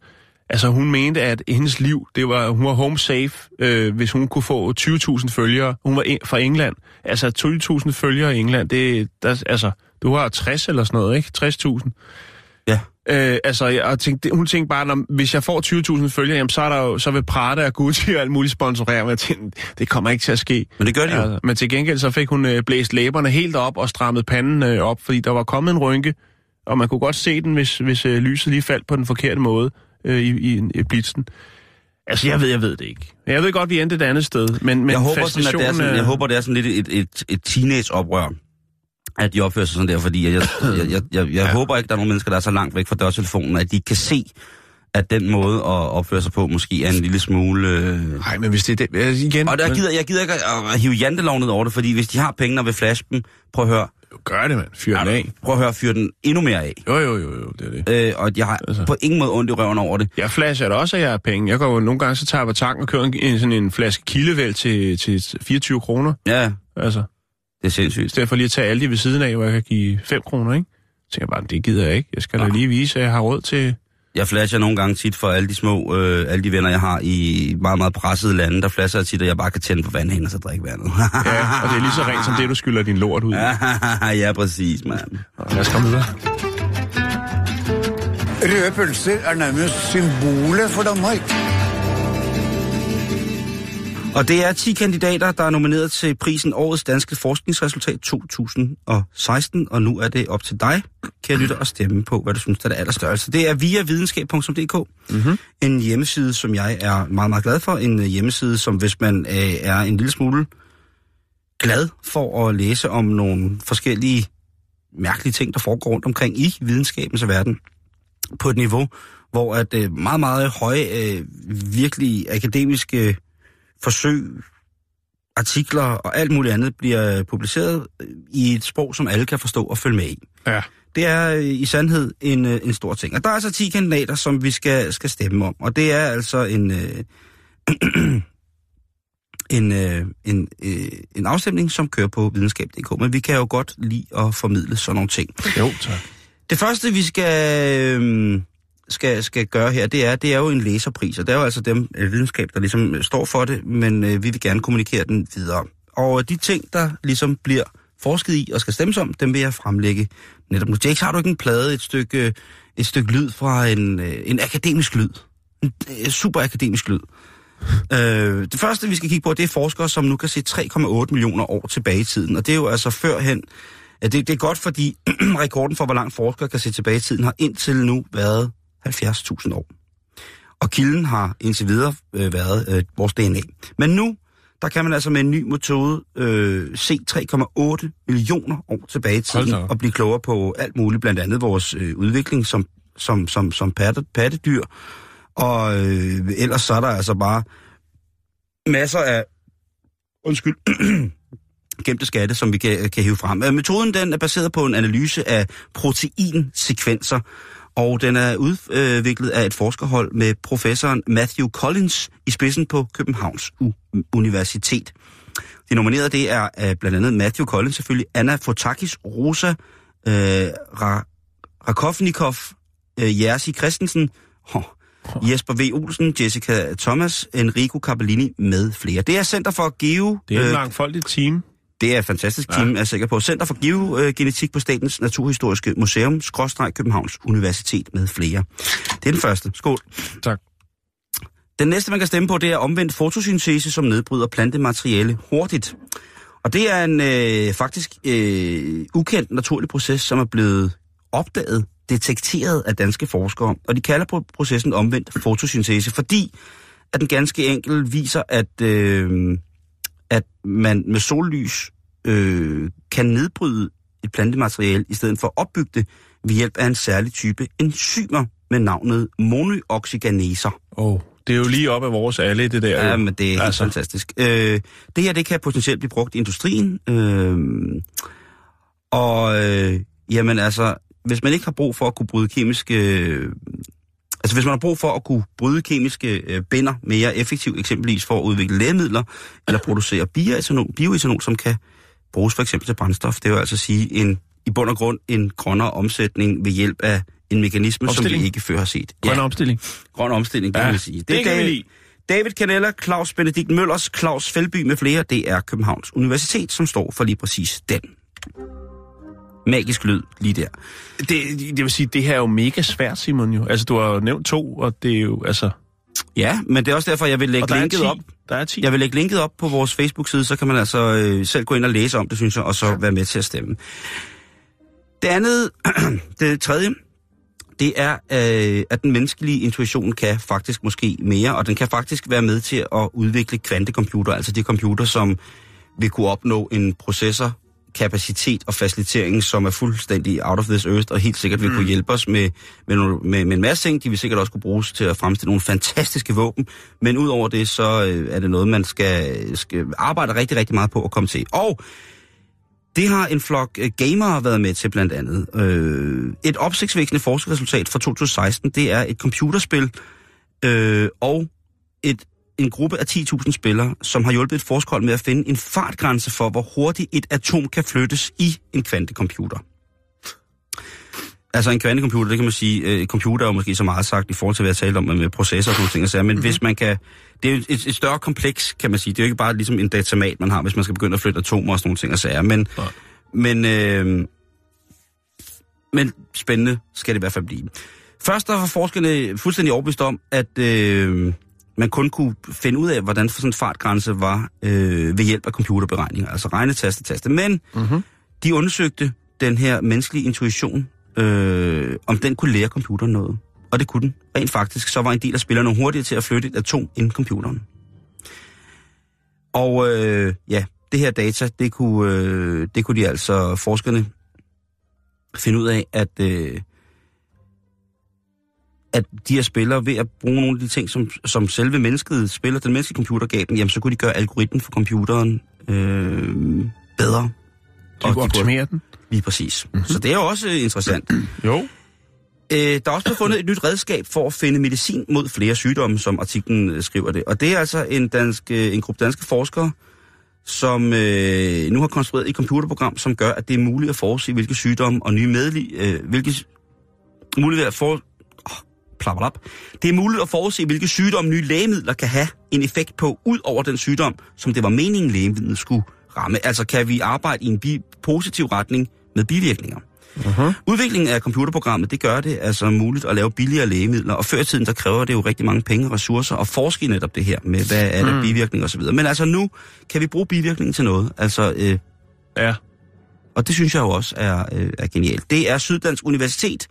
Altså, hun mente, at hendes liv, det var, hun var home safe, øh, hvis hun kunne få 20.000 følgere. Hun var en- fra England. Altså, 20.000 følgere i England, det der, altså, du har 60 eller sådan noget, ikke? 60.000. Ja. Øh, altså, jeg, og tænkte, hun tænkte bare, når, hvis jeg får 20.000 følgere, jamen, så, er der jo, så vil Prada og Gucci og alt muligt sponsorere mig. Tænkte, det kommer ikke til at ske. Men det gør de jo. Altså, men til gengæld så fik hun øh, blæst læberne helt op og strammet panden øh, op, fordi der var kommet en rynke, og man kunne godt se den, hvis, hvis øh, lyset lige faldt på den forkerte måde øh, i, i, i blitzen. Altså, jeg ved, jeg ved det ikke. Jeg ved godt, vi endte et andet sted, men, men jeg, håber sådan, at det er sådan, jeg håber, det er sådan lidt et, et, et teenage-oprør, at de opfører sig sådan der, fordi jeg, jeg, jeg, jeg, jeg, ja. håber ikke, der er nogen mennesker, der er så langt væk fra dørtelefonen, at de kan se, at den måde at opføre sig på måske er en lille smule... Øh... Nej, men hvis det er det... Igen... Og der gider, jeg gider ikke at, at hive jantelov ned over det, fordi hvis de har pengene og vil flash dem, prøv at høre, Gør det, mand. Fyr den af. prøv at høre, fyr den endnu mere af. Jo, jo, jo, jo, det er det. Øh, og jeg har Altså. på ingen måde ondt i røven over det. Jeg flasher da også, at jeg har penge. Jeg går jo nogle gange, så tager jeg på tanken og kører en, en, sådan en flaske kildevæl til, til 24 kroner. Ja, Altså, det er sindssygt. i stedet for lige at tage alle de ved siden af, hvor jeg kan give 5 kroner, ikke? Så tænker jeg bare, det gider jeg ikke. Jeg skal da lige vise, at jeg har råd til... Jeg flasher nogle gange tit for alle de små, øh, alle de venner, jeg har i meget, meget pressede lande. Der flasher jeg tit, at jeg bare kan tænde på vandhænden og så drikke vandet. Ja, og det er lige så rent som det, du skylder din lort ud. Ja. ja, præcis, mand. Lad os komme videre. Røde pølser er nærmest symbolet for Danmark. Og det er 10 kandidater, der er nomineret til prisen Årets Danske Forskningsresultat 2016, og nu er det op til dig, kære lytter, at stemme på, hvad du synes er det allerstørste. Det er via videnskab.dk, mm-hmm. en hjemmeside, som jeg er meget, meget glad for. En øh, hjemmeside, som hvis man øh, er en lille smule glad for at læse om nogle forskellige mærkelige ting, der foregår rundt omkring i videnskabens verden, på et niveau, hvor at øh, meget, meget høje, øh, virkelig akademiske forsøg, artikler og alt muligt andet bliver publiceret i et sprog, som alle kan forstå og følge med i. Ja. Det er øh, i sandhed en, øh, en stor ting. Og der er altså 10 kandidater, som vi skal, skal stemme om. Og det er altså en, øh, en, øh, en, øh, en afstemning, som kører på videnskab.dk. Men vi kan jo godt lide at formidle sådan nogle ting. Jo, tak. Det første, vi skal, øh, skal, skal gøre her, det er, det er jo en læserpris, og det er jo altså dem øh, videnskab, der ligesom øh, står for det, men øh, vi vil gerne kommunikere den videre. Og øh, de ting, der ligesom bliver forsket i og skal stemmes om, dem vil jeg fremlægge netop nu. Jakes, har du ikke en plade, et stykke, øh, et stykke lyd fra en, en akademisk lyd? En super akademisk lyd. Øh, det første, vi skal kigge på, det er forskere, som nu kan se 3,8 millioner år tilbage i tiden. Og det er jo altså førhen... Ja, det, det er godt, fordi rekorden for, hvor langt forskere kan se tilbage i tiden, har indtil nu været 70.000 år. Og kilden har indtil videre øh, været øh, vores DNA. Men nu, der kan man altså med en ny metode øh, se 3,8 millioner år tilbage i tiden, og blive klogere på alt muligt, blandt andet vores øh, udvikling som, som, som, som patte, pattedyr. Og øh, ellers så er der altså bare masser af, undskyld, gemte skatte, som vi kan, kan hive frem. Øh, Metoden den er baseret på en analyse af proteinsekvenser, og den er udviklet af et forskerhold med professoren Matthew Collins i spidsen på Københavns Universitet. De nominerede det er uh, blandt andet Matthew Collins selvfølgelig, Anna Fotakis, Rosa uh, Ra- Rakovnikov, øh, Jerzy Christensen, oh, Jesper V. Olsen, Jessica Thomas, Enrico Capellini med flere. Det er Center for Geo... Det er et øh, mangfoldigt team. Det er fantastisk team, er jeg sikker på. Center for Geogenetik på Statens Naturhistoriske Museum, skråstreg Københavns Universitet med flere. Det er den første. Skål. Tak. Den næste, man kan stemme på, det er omvendt fotosyntese, som nedbryder plantemateriale hurtigt. Og det er en øh, faktisk øh, ukendt naturlig proces, som er blevet opdaget, detekteret af danske forskere. Og de kalder på processen omvendt fotosyntese, fordi at den ganske enkelt viser, at, øh, at man med sollys øh, kan nedbryde et plantemateriale, i stedet for at opbygge det ved hjælp af en særlig type enzymer med navnet monooxygenaser. Oh, det er jo lige op af vores alle, det der. Ja, men det er helt Altså. fantastisk. Øh, det her, det kan potentielt blive brugt i industrien. Øh, og øh, jamen altså, hvis man ikke har brug for at kunne bryde kemiske... Øh, altså hvis man har brug for at kunne bryde kemiske øh, binder mere effektivt, eksempelvis for at udvikle lægemidler, eller producere bioetanol, bioetanol som kan bruges for eksempel til brændstof, det vil altså sige en, i bund og grund en grønnere omsætning ved hjælp af en mekanisme, som Omstilling. vi ikke før har set. Grøn omstilling. Grøn omstilling, det Ja, kan man sige. det kan vi David- lide. David Canella, Claus Benedikt Møllers, Claus Felby med flere, det er Københavns Universitet, som står for lige præcis den. Magisk lyd lige der. Det, det vil sige, det her er jo mega svært, Simon jo. Altså, du har jo nævnt to, og det er jo, altså... Ja, men det er også derfor, jeg vil lægge linket 10. op. Der er 10. Jeg vil lægge linket op på vores Facebook-side, så kan man altså øh, selv gå ind og læse om det, synes jeg, og så være med til at stemme. Det andet, det tredje, det er, øh, at den menneskelige intuition kan faktisk måske mere, og den kan faktisk være med til at udvikle kvantecomputer, altså de computer, som vil kunne opnå en processor kapacitet og facilitering, som er fuldstændig out of this earth, og helt sikkert vil kunne hjælpe os med, med, med, med en masse ting. De vil sikkert også kunne bruges til at fremstille nogle fantastiske våben, men udover det, så øh, er det noget, man skal, skal arbejde rigtig, rigtig meget på at komme til. Og det har en flok øh, gamere været med til blandt andet. Øh, et opsigtsvækkende forskerresultat fra 2016, det er et computerspil øh, og et, en gruppe af 10.000 spillere, som har hjulpet et forskerhold med at finde en fartgrænse for, hvor hurtigt et atom kan flyttes i en kvantecomputer. Altså en kvantecomputer, det kan man sige, øh, computer er jo måske så meget sagt i forhold til, hvad jeg talte om med processer og sådan ting, men mm-hmm. hvis man kan, det er jo et, et større kompleks, kan man sige, det er jo ikke bare ligesom en datamat, man har, hvis man skal begynde at flytte atomer og sådan nogle ting og sager, men, Nej. men, øh, men spændende skal det i hvert fald blive. Først der var forskerne fuldstændig overbevist om, at øh, man kun kunne finde ud af, hvordan sådan en fartgrænse var øh, ved hjælp af computerberegninger, altså regnetaste, taste. Men Mm-hmm. de undersøgte den her menneskelige intuition, øh, om den kunne lære computeren noget. Og det kunne den. Rent faktisk, så var en del af spillerne hurtigere til at flytte et atom ind i computeren. Og øh, ja, det her data, det kunne, øh, det kunne de altså, forskerne, finde ud af, at, øh, at de her spillere, ved at bruge nogle af de ting, som, som selve mennesket spiller, den menneskelige computer gav dem, jamen så kunne de gøre algoritmen for computeren øh, bedre. De Og kunne optimere den. Lige præcis. Mm-hmm. Så det er jo også interessant. Jo. Øh, der er også blevet fundet et nyt redskab for at finde medicin mod flere sygdomme, som artiklen øh, skriver det. Og det er altså en, dansk, øh, en gruppe danske forskere, som øh, nu har konstrueret et computerprogram, som gør, at det er muligt at forudse, hvilke sygdomme og nye medli, øh, hvilke muligt at for, plapperlap. Det er muligt at forudse, hvilke sygdomme nye lægemidler kan have en effekt på, ud over den sygdom, som det var meningen lægemidlet skulle ramme. Altså kan vi arbejde i en bi- positiv retning med bivirkninger. Uh-huh. Udviklingen af computerprogrammet, det gør det altså muligt at lave billigere lægemidler, og før i tiden, der kræver det jo rigtig mange penge og ressourcer at forske netop det her med, hvad er der Mm. bivirkninger osv. Men altså nu kan vi bruge bivirkningen til noget, altså, øh, Ja. og det synes jeg jo også er, øh, er genialt. Det er Syddansk Universitet,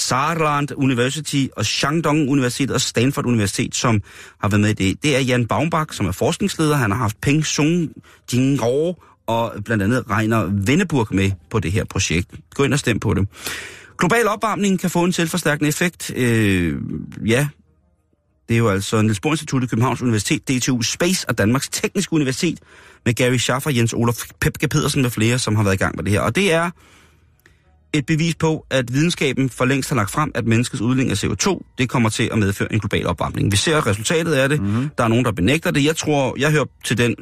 Saarland University og Shandong Universitet og Stanford Universitet, som har været med i det. Det er Jan Baumbach, som er forskningsleder. Han har haft Peng Sung Jingro og blandt andet Reiner Venneburg med på det her projekt. Gå ind og stem på det. Global opvarmning kan få en selvforstærkende effekt. Øh, ja, det er jo altså Niels Bohr Instituttet, Københavns Universitet, DTU Space og Danmarks Tekniske Universitet med Gary Schaffer, Jens Olof Pepke Pedersen med flere, som har været i gang med det her. Og det er et bevis på, at videnskaben for længst har lagt frem, at menneskets udledning af CO2, det kommer til at medføre en global opvarmning. Vi ser resultatet af det. Mm-hmm. Der er nogen, der benægter det. Jeg tror, jeg hører til den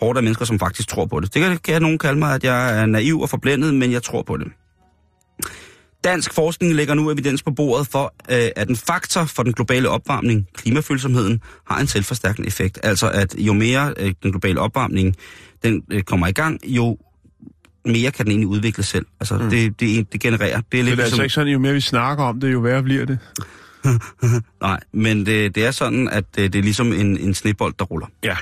hårde af mennesker, som faktisk tror på det. Det kan, kan nogen kalde mig, at jeg er naiv og forblændet, men jeg tror på det. Dansk forskning lægger nu evidens på bordet for, øh, at en faktor for den globale opvarmning, klimafølsomheden, har en selvforstærkende effekt. Altså at jo mere øh, den globale opvarmning den øh, kommer i gang, jo mere kan den egentlig udvikle selv. Altså mm. det, det, det genererer. Det er lidt Det er altså ligesom, ikke sådan, jo mere vi snakker om det, jo værre bliver det. Nej, men det, det er sådan, at det, det er ligesom en, en snebold, der ruller. Ja.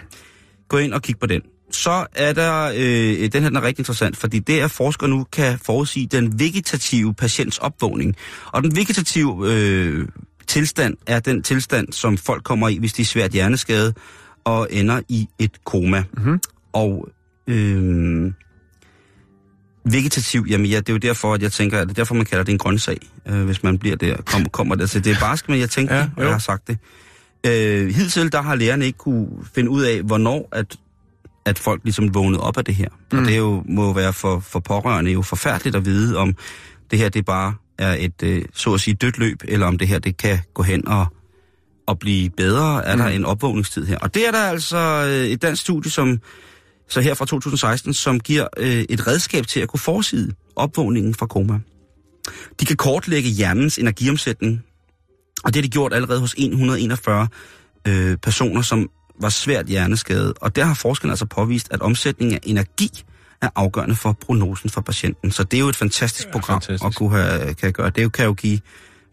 Gå ind og kig på den. Så er der, øh, den her den er rigtig interessant, fordi det er, forskere nu kan forudsige den vegetative patients opvågning. Og den vegetative øh, tilstand er den tilstand, som folk kommer i, hvis de er svært hjerneskade og ender i et koma. Mm-hmm. Og øh, vegetativ, jamen ja, det er jo derfor, at jeg tænker, at det er derfor, man kalder det en grøntsag, øh, hvis man bliver der, kom, kommer der til. Det er barsk, men jeg tænker, Ja, og jeg har sagt det. Øh, hidtil, der har lærerne ikke kunne finde ud af, hvornår at, at folk ligesom vågnede op af det her. Mm. Og det er jo, må jo være for, for pårørende jo forfærdeligt at vide, om det her det bare er et, øh, så at sige, dødt løb, eller om det her det kan gå hen og, og blive bedre. Er mm. der en opvågningstid her? Og det er der altså øh, et dansk studie, som så her fra 2016, som giver øh, et redskab til at kunne forside opvågningen fra koma. De kan kortlægge hjernens energiomsætning, og det har de gjort allerede hos 141 øh, personer, som var svært hjerneskadet. Og der har forskerne altså påvist, at omsætningen af energi er afgørende for prognosen for patienten. Så det er jo et fantastisk Ja, program fantastisk. at kunne have, kan gøre. Det kan jo give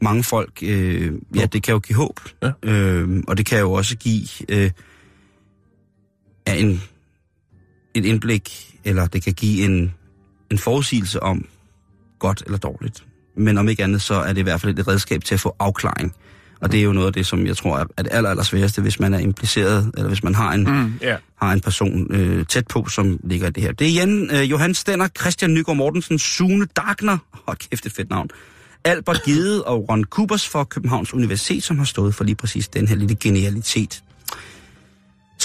mange folk, øh, ja, det kan jo give håb. Ja. Øh, og det kan jo også give øh, ja, en, et indblik, eller det kan give en, en forudsigelse om godt eller dårligt. Men om ikke andet, så er det i hvert fald et redskab til at få afklaring. Og det er jo noget af det, som jeg tror er er det aller, aller sværeste, hvis man er impliceret, eller hvis man har en, Mm, ja. har en person øh, tæt på, som ligger i det her. Det er igen øh, Johan Stenner, Christian Nygaard Mortensen, Sune Dagner, hold kæft, et fedt navn, Albert Gede og Ron Kubers fra Københavns Universitet, som har stået for lige præcis den her lille genialitet.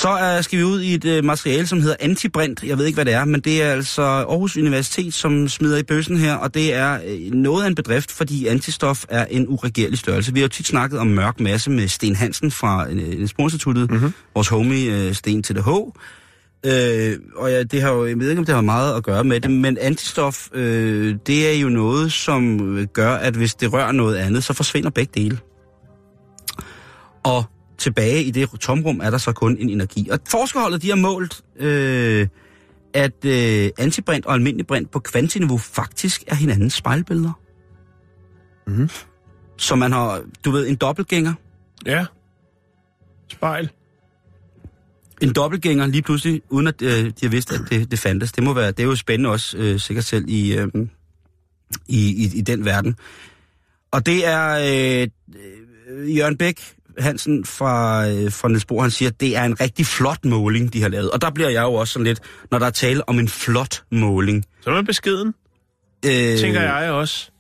Så øh, skal vi ud i et øh, materiale, som hedder antibrint. Jeg ved ikke, hvad det er, men det er altså Aarhus Universitet, som smider i bøssen her, og det er øh, noget af en bedrift, fordi antistof er en uregerlig størrelse. Vi har jo tit snakket om mørk masse med Sten Hansen fra øh, Niels Bohr Instituttet, mm-hmm. vores homie øh, Sten til det H. Øh, og ja, det har jo, jeg ved ikke, om det har meget at gøre med det, men antistof, øh, det er jo noget, som gør, at hvis det rører noget andet, så forsvinder begge dele. Og tilbage i det tomrum er der så kun en energi. Og forskerholdet, de har målt, øh, at øh, antibrint og almindelig brint på kvantiniveau faktisk er hinandens spejlbilleder. Mhm. Så man har, du ved, en dobbeltgænger. Ja. Spejl. En dobbeltgænger lige pludselig, uden at øh, de har vidst, at det, det fandtes. Det må være, det er jo spændende også, øh, sikkert selv i, øh, i, i, i den verden. Og det er øh, Jørgen Bæk Hansen fra, øh, fra Niels Bohr, han siger, at det er en rigtig flot måling, de har lavet. Og der bliver jeg jo også sådan lidt, når der er tale om en flot måling. Så er man beskeden, Øh, tænker jeg også.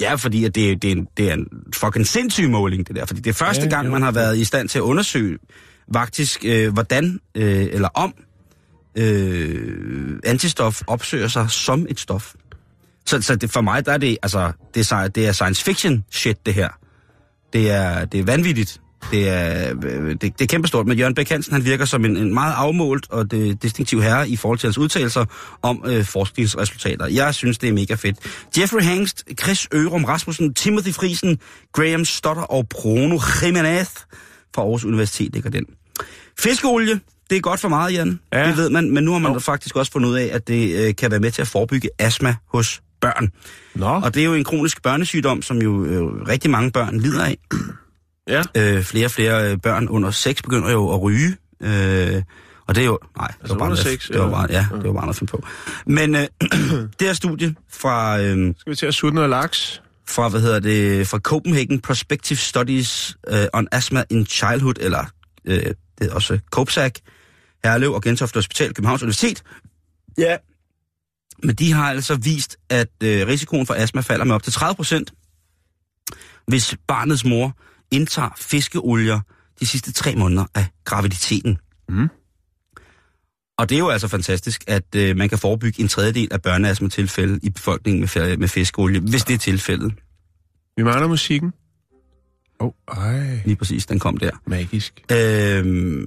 Ja, fordi at det, det, er en, det er en fucking sindssyg måling, det der. Fordi det er første Ja, gang, jo. man har været i stand til at undersøge faktisk, øh, hvordan øh, eller om øh, antistof opsøger sig som et stof. Så, så det, for mig, der er det, altså, det er, det er science fiction shit, det her. Det er, det er vanvittigt. Det er, øh, det, det er kæmpestort. Men Jørgen Bæk Hansen, han virker som en, en meget afmålt og det, distinktiv herre i forhold til hans udtalelser om øh, forskningsresultater. Jeg synes, det er mega fedt. Jeffrey Hangst, Chris Ørum Rasmussen, Timothy Friesen, Graham Stotter og Bruno Jimenez fra Aarhus Universitet ligger den. Fiskeolie, det er godt for meget, Jan. Ja. Det ved man, men nu har man Jo. faktisk også fundet ud af, at det øh, kan være med til at forebygge astma hos børn. Nå, Og det er jo en kronisk børnesygdom, som jo øh, rigtig mange børn lider af. ja. Øh, flere og flere øh, børn under 6 begynder jo at ryge. Øh, og det er jo... Nej, det Altså var bare noget, seks, det var ja. bare, ja, det var bare noget at på. Men øh, det her studie fra, øh, Skal vi til at sutte noget laks? fra, hvad hedder det, fra Copenhagen Prospective Studies øh, on Asthma in Childhood, eller øh, det er også COPSAC, Herlev og Gentofte Hospital, Københavns Universitet. Ja. Men de har altså vist, at øh, risikoen for astma falder med op til 30 procent, hvis barnets mor indtager fiskeolier de sidste tre måneder af graviditeten. Mm. Og det er jo altså fantastisk, at øh, man kan forebygge en tredjedel af børneastma-tilfælde i befolkningen med, med fiskeolie, hvis det er tilfældet. Vi mangler musikken. Åh, oh, ej. Lige præcis, den kom der. Magisk. Øhm,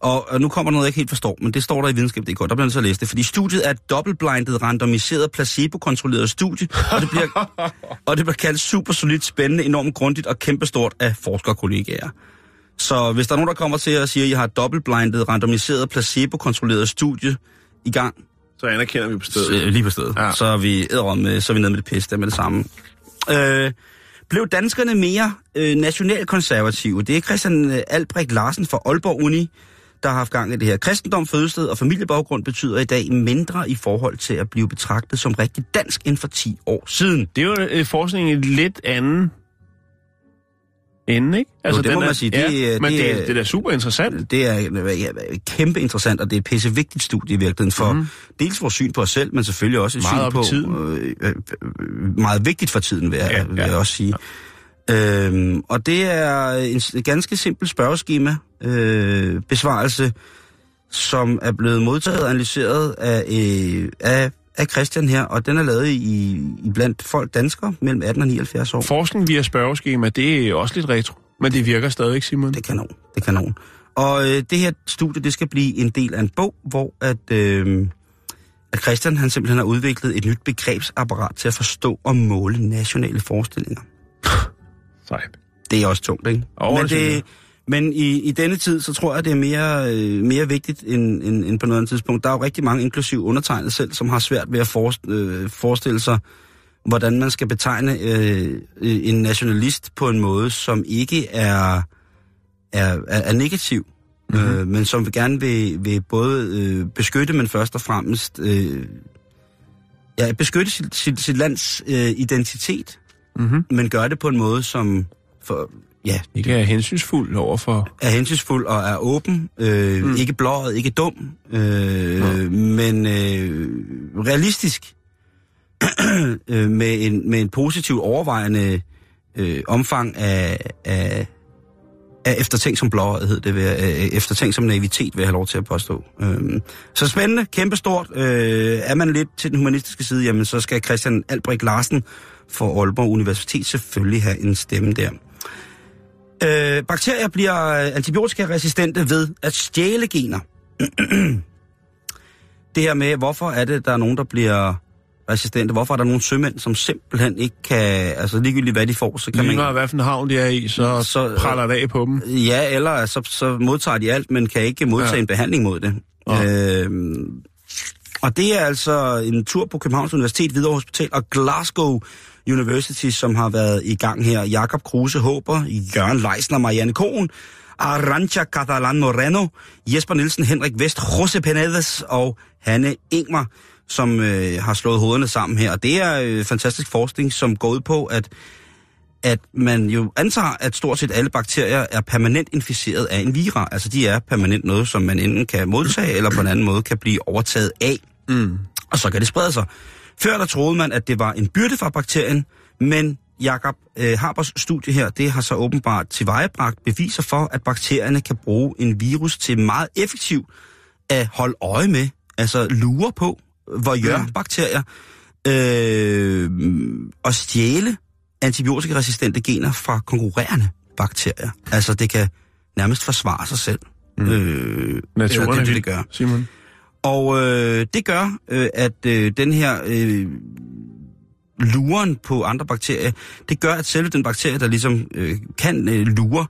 Og, og nu kommer noget, jeg ikke helt forstår, men det står der i videnskab.dk, der bliver så læst det, fordi studiet er et dobbeltblindet, randomiseret, placebo-kontrolleret studie, og det, bliver, og det bliver kaldt super solidt, spændende, enormt grundigt og kæmpestort af forskerkollegaer. Så hvis der er nogen, der kommer til at sige, at jeg har et dobbeltblindet, randomiseret, placebo-kontrolleret studie i gang, Så anerkender vi på stedet. så, lige på stedet, Ja. så, er vi, æderom, så er vi nede med det pis, der med det samme. Øh, blev danskerne mere øh, nationalkonservative? Det er Christian øh, Albrecht Larsen fra Aalborg Uni, der har haft gang i det her. Kristendom, fødested og familiebaggrund betyder i dag mindre i forhold til at blive betragtet som rigtig dansk end for 10 år siden. Det er jo øh, forskning i et lidt anden ende, ikke? Altså, det må den man sige. Det ja, er- men det det, er- er, det er da super interessant. Det er ja, kæmpe interessant, og det er et pisse vigtigt studie i virkeligheden for mm. dels vores syn på os selv, men selvfølgelig også et Meget syn på... Øh, øh, øh, meget vigtigt for tiden, vil jeg, Ja, ja, vil jeg ja. også sige. Øhm, og det er en, ganske simpelt spørgeskema, øh, besvarelse, som er blevet modtaget og analyseret af, øh, af, af Christian her, og den er lavet i, i blandt folk danskere mellem 18 og 79 år. Forskning via spørgeskema, det er også lidt retro. Men det virker stadig, Simon. Det er kanon. Det er kanon. Og øh, det her studie, det skal blive en del af en bog, hvor at, øh, at Christian han simpelthen har udviklet et nyt begrebsapparat til at forstå og måle nationale forestillinger. Sejt. Det er også tungt, ikke? Åh, men det men i, i denne tid, så tror jeg, det er mere, øh, mere vigtigt end, end, end på noget andet tidspunkt. Der er jo rigtig mange, inklusiv undertegnet selv, som har svært ved at forest, øh, forestille sig, hvordan man skal betegne øh, øh, en nationalist på en måde, som ikke er, er, er, er negativ, Mhm. mm-hmm. øh, men som vil gerne vil, vil både øh, beskytte, men først og fremmest øh, ja, beskytte sit, sit, sit lands øh, identitet, Mm-hmm. men gøre det på en måde, som for, ja, Ikke er hensynsfuld over for... er hensynsfuld og er åben, øh, Mm. ikke blåret, ikke dum, øh, men øh, realistisk, øh, med, en, med en positiv overvejende øh, omfang af, af, af eftertænk som blåret, hed det, ved, øh, eftertænk som naivitet, vil jeg have lov til at påstå. Øh, så spændende, kæmpestort. Øh, er man lidt til den humanistiske side, jamen så skal Christian Albrecht Larsen for Aalborg Universitet selvfølgelig have en stemme der. Øh, bakterier bliver antibiotikaresistente ved at stjæle gener. det her med, hvorfor er det, der er nogen, der bliver resistente? Hvorfor er der nogle sømænd, som simpelthen ikke kan... Altså ligegyldigt hvad de får, så kan Lige man... meget hvad for en havn de er i, så, Så, øh, praller det af på dem. Ja, eller så, så modtager de alt, men kan ikke modtage Ja. en behandling mod det. Ja. Øhm, og det er altså en tur på Københavns Universitet, Hvidovre Hospital og Glasgow University, som har været i gang her. Jakob Kruse Håber, Jørgen Leisner, Marianne Kohn, Arantxa Catalan Moreno, Jesper Nielsen, Henrik Vest, Jose Penedes og Hanne Ingmar, som øh, har slået hovederne sammen her. Og det er øh, fantastisk forskning, som går ud på, at at man jo antager, at stort set alle bakterier er permanent inficeret af en vira. Altså de er permanent noget, som man enten kan modtage, eller på en anden måde kan blive overtaget af. Mm. Og så kan det sprede sig. Før der troede man, at det var en byrde for bakterien, men Jakob øh, Harbers studie her, det har så åbenbart tilvejebragt beviser for, at bakterierne kan bruge en virus til meget effektivt at holde øje med, altså lure på, hvor gør bakterier, øh, og stjæle antibiotikaresistente gener fra konkurrerende bakterier. Altså det kan nærmest forsvare sig selv. Mm. Øh, Naturen det, det, det vild, gør. Simon. Og øh, det gør, øh, at øh, den her øh, luren på andre bakterier, det gør, at selve den bakterie, der ligesom øh, kan øh, lure,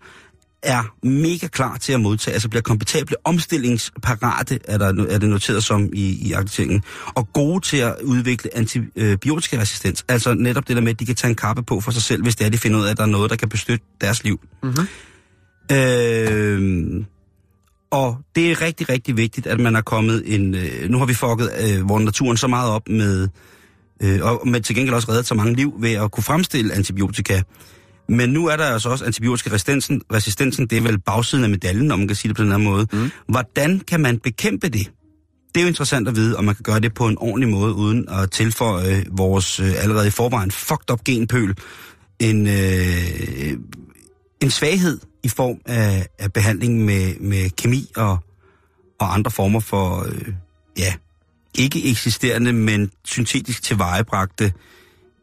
er mega klar til at modtage, altså bliver kompetable, omstillingsparate, er, der, er det noteret som i, i artiklingen, og gode til at udvikle antibiotikaresistens. Altså netop det der med, at de kan tage en kappe på for sig selv, hvis det er, de finder ud af, at der er noget, der kan beskytte deres liv. Mhm. Øh, og det er rigtig, rigtig vigtigt, at man er kommet en... Øh, nu har vi fucket øh, vores naturen så meget op med... Øh, og med til gengæld også reddet så mange liv ved at kunne fremstille antibiotika. Men nu er der altså også antibiotikaresistensen. Resistensen, det er vel bagsiden af medaljen, om man kan sige det på den her måde. Mm. Hvordan kan man bekæmpe det? Det er jo interessant at vide, om man kan gøre det på en ordentlig måde, uden at tilføje vores øh, allerede i forvejen fucked up genpøl en, øh, en svaghed i form af, af behandling med, med kemi og, og andre former for, øh, ja, ikke eksisterende, men syntetisk tilvejebragte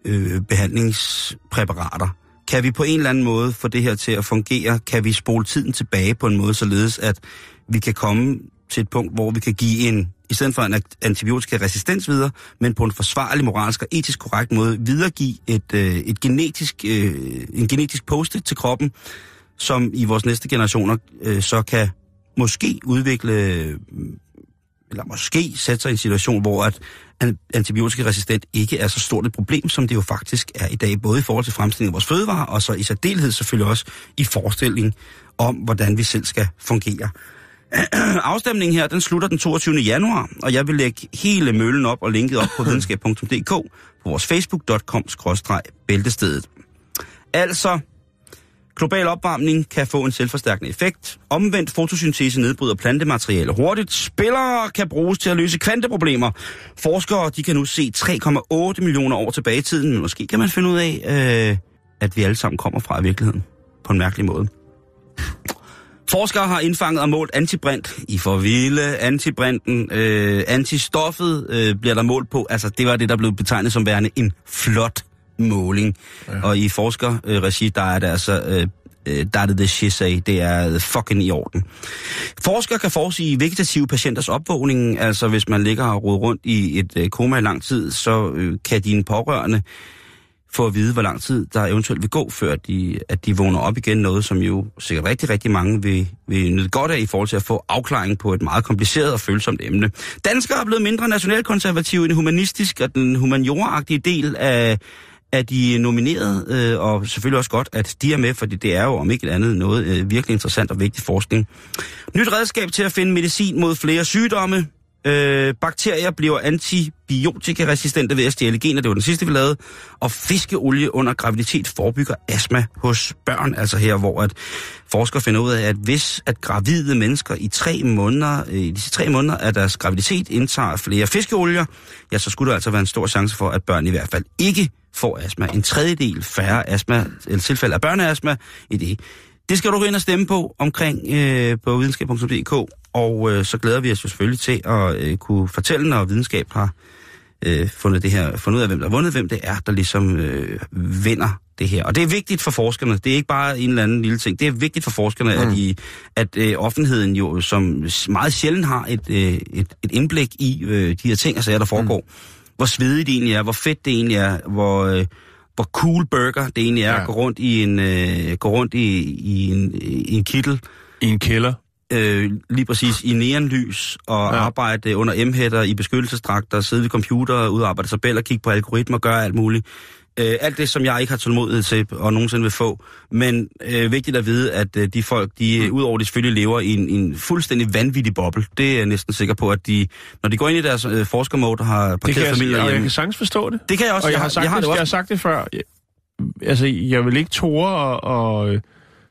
øh, behandlingspræparater. kan vi på en eller anden måde få det her til at fungere? Kan vi spole tiden tilbage på en måde, således at vi kan komme til et punkt, hvor vi kan give en, i stedet for en antibiotisk resistens videre, men på en forsvarlig, moralsk og etisk korrekt måde, videregive et, øh, et genetisk, øh, en genetisk post til kroppen, som i vores næste generationer øh, så kan måske udvikle, øh, eller måske sætte sig i en situation, hvor at an- antibiotikaresistent ikke er så stort et problem, som det jo faktisk er i dag, både i forhold til fremstilling af vores fødevarer, og så i særdeleshed selvfølgelig også i forestilling om, hvordan vi selv skal fungere. Afstemningen her, den slutter den 22. januar, og jeg vil lægge hele møllen op og linket op på videnskab.dk på vores facebook.com-bæltestedet. Altså, global opvarmning kan få en selvforstærkende effekt. Omvendt fotosyntese nedbryder plantemateriale hurtigt. Spillere kan bruges til at løse kvanteproblemer. Forskere de kan nu se 3,8 millioner år tilbage i tiden, men måske kan man finde ud af, øh, at vi alle sammen kommer fra virkeligheden. På en mærkelig måde. Forskere har indfanget og målt antibrint i for vilde. Antibrinten, øh, antistoffet øh, bliver der målt på. Altså, det var det, der blev betegnet som værende en flot måling. Ja. Og i forskerregi, der er det altså... Øh, øh, der er det det shit det er fucking i orden. Forskere kan forudsige vegetative patienters opvågning, altså hvis man ligger og roder rundt i et øh, koma i lang tid, så øh, kan dine pårørende få at vide, hvor lang tid der eventuelt vil gå, før de, at de vågner op igen. Noget, som jo sikkert rigtig, rigtig mange vil, vil nyde godt af i forhold til at få afklaring på et meget kompliceret og følsomt emne. Danskere er blevet mindre nationalkonservative den humanistisk og den humanioragtige del af, er de nomineret, øh, og selvfølgelig også godt, at de er med, fordi det er jo om ikke andet noget øh, virkelig interessant og vigtig forskning. Nyt redskab til at finde medicin mod flere sygdomme. Øh, bakterier bliver antibiotikaresistente ved at stjæle gener, det var den sidste, vi lavede. Og fiskeolie under graviditet forebygger astma hos børn, altså her, hvor at forskere finder ud af, at hvis at gravide mennesker i tre måneder, øh, i disse tre måneder af deres graviditet indtager flere fiskeolier, ja, så skulle der altså være en stor chance for, at børn i hvert fald ikke får astma. En tredjedel færre astma, eller tilfælde af børneastma i det. Det skal du gå ind og stemme på omkring øh, på videnskab.dk, og øh, så glæder vi os jo selvfølgelig til at øh, kunne fortælle, når videnskab har øh, fundet, det her, fundet ud af, hvem der har vundet, hvem det er, der ligesom øh, vinder det her. Og det er vigtigt for forskerne. Det er ikke bare en eller anden lille ting. Det er vigtigt for forskerne, mm. at, I, at øh, offentligheden jo, som meget sjældent har et, øh, et, et indblik i øh, de her ting, altså der foregår, mm. hvor svedigt det egentlig er, hvor fedt det egentlig er, hvor... Øh, hvor cool burger det egentlig er ja. at gå rundt i en, øh, gå rundt i, i, en, i en kittel. I en kælder. Øh, lige præcis i neonlys og ja. arbejde under m i beskyttelsesdragter, sidde ved computer, udarbejde tabeller, kigge på algoritmer, gøre alt muligt. Øh, alt det, som jeg ikke har tålmodighed til og nogensinde vil få. Men øh, vigtigt at vide, at øh, de folk, de mm. udover de selvfølgelig lever i en, en fuldstændig vanvittig boble. Det er jeg næsten sikker på, at de, når de går ind i deres øh, forskermode og har parkeret familier hjemme... Jeg kan sagtens forstå det. Det kan jeg også. Og jeg, har, sagt jeg, har, det, jeg har sagt det før. Jeg, altså, jeg vil ikke tåre og, og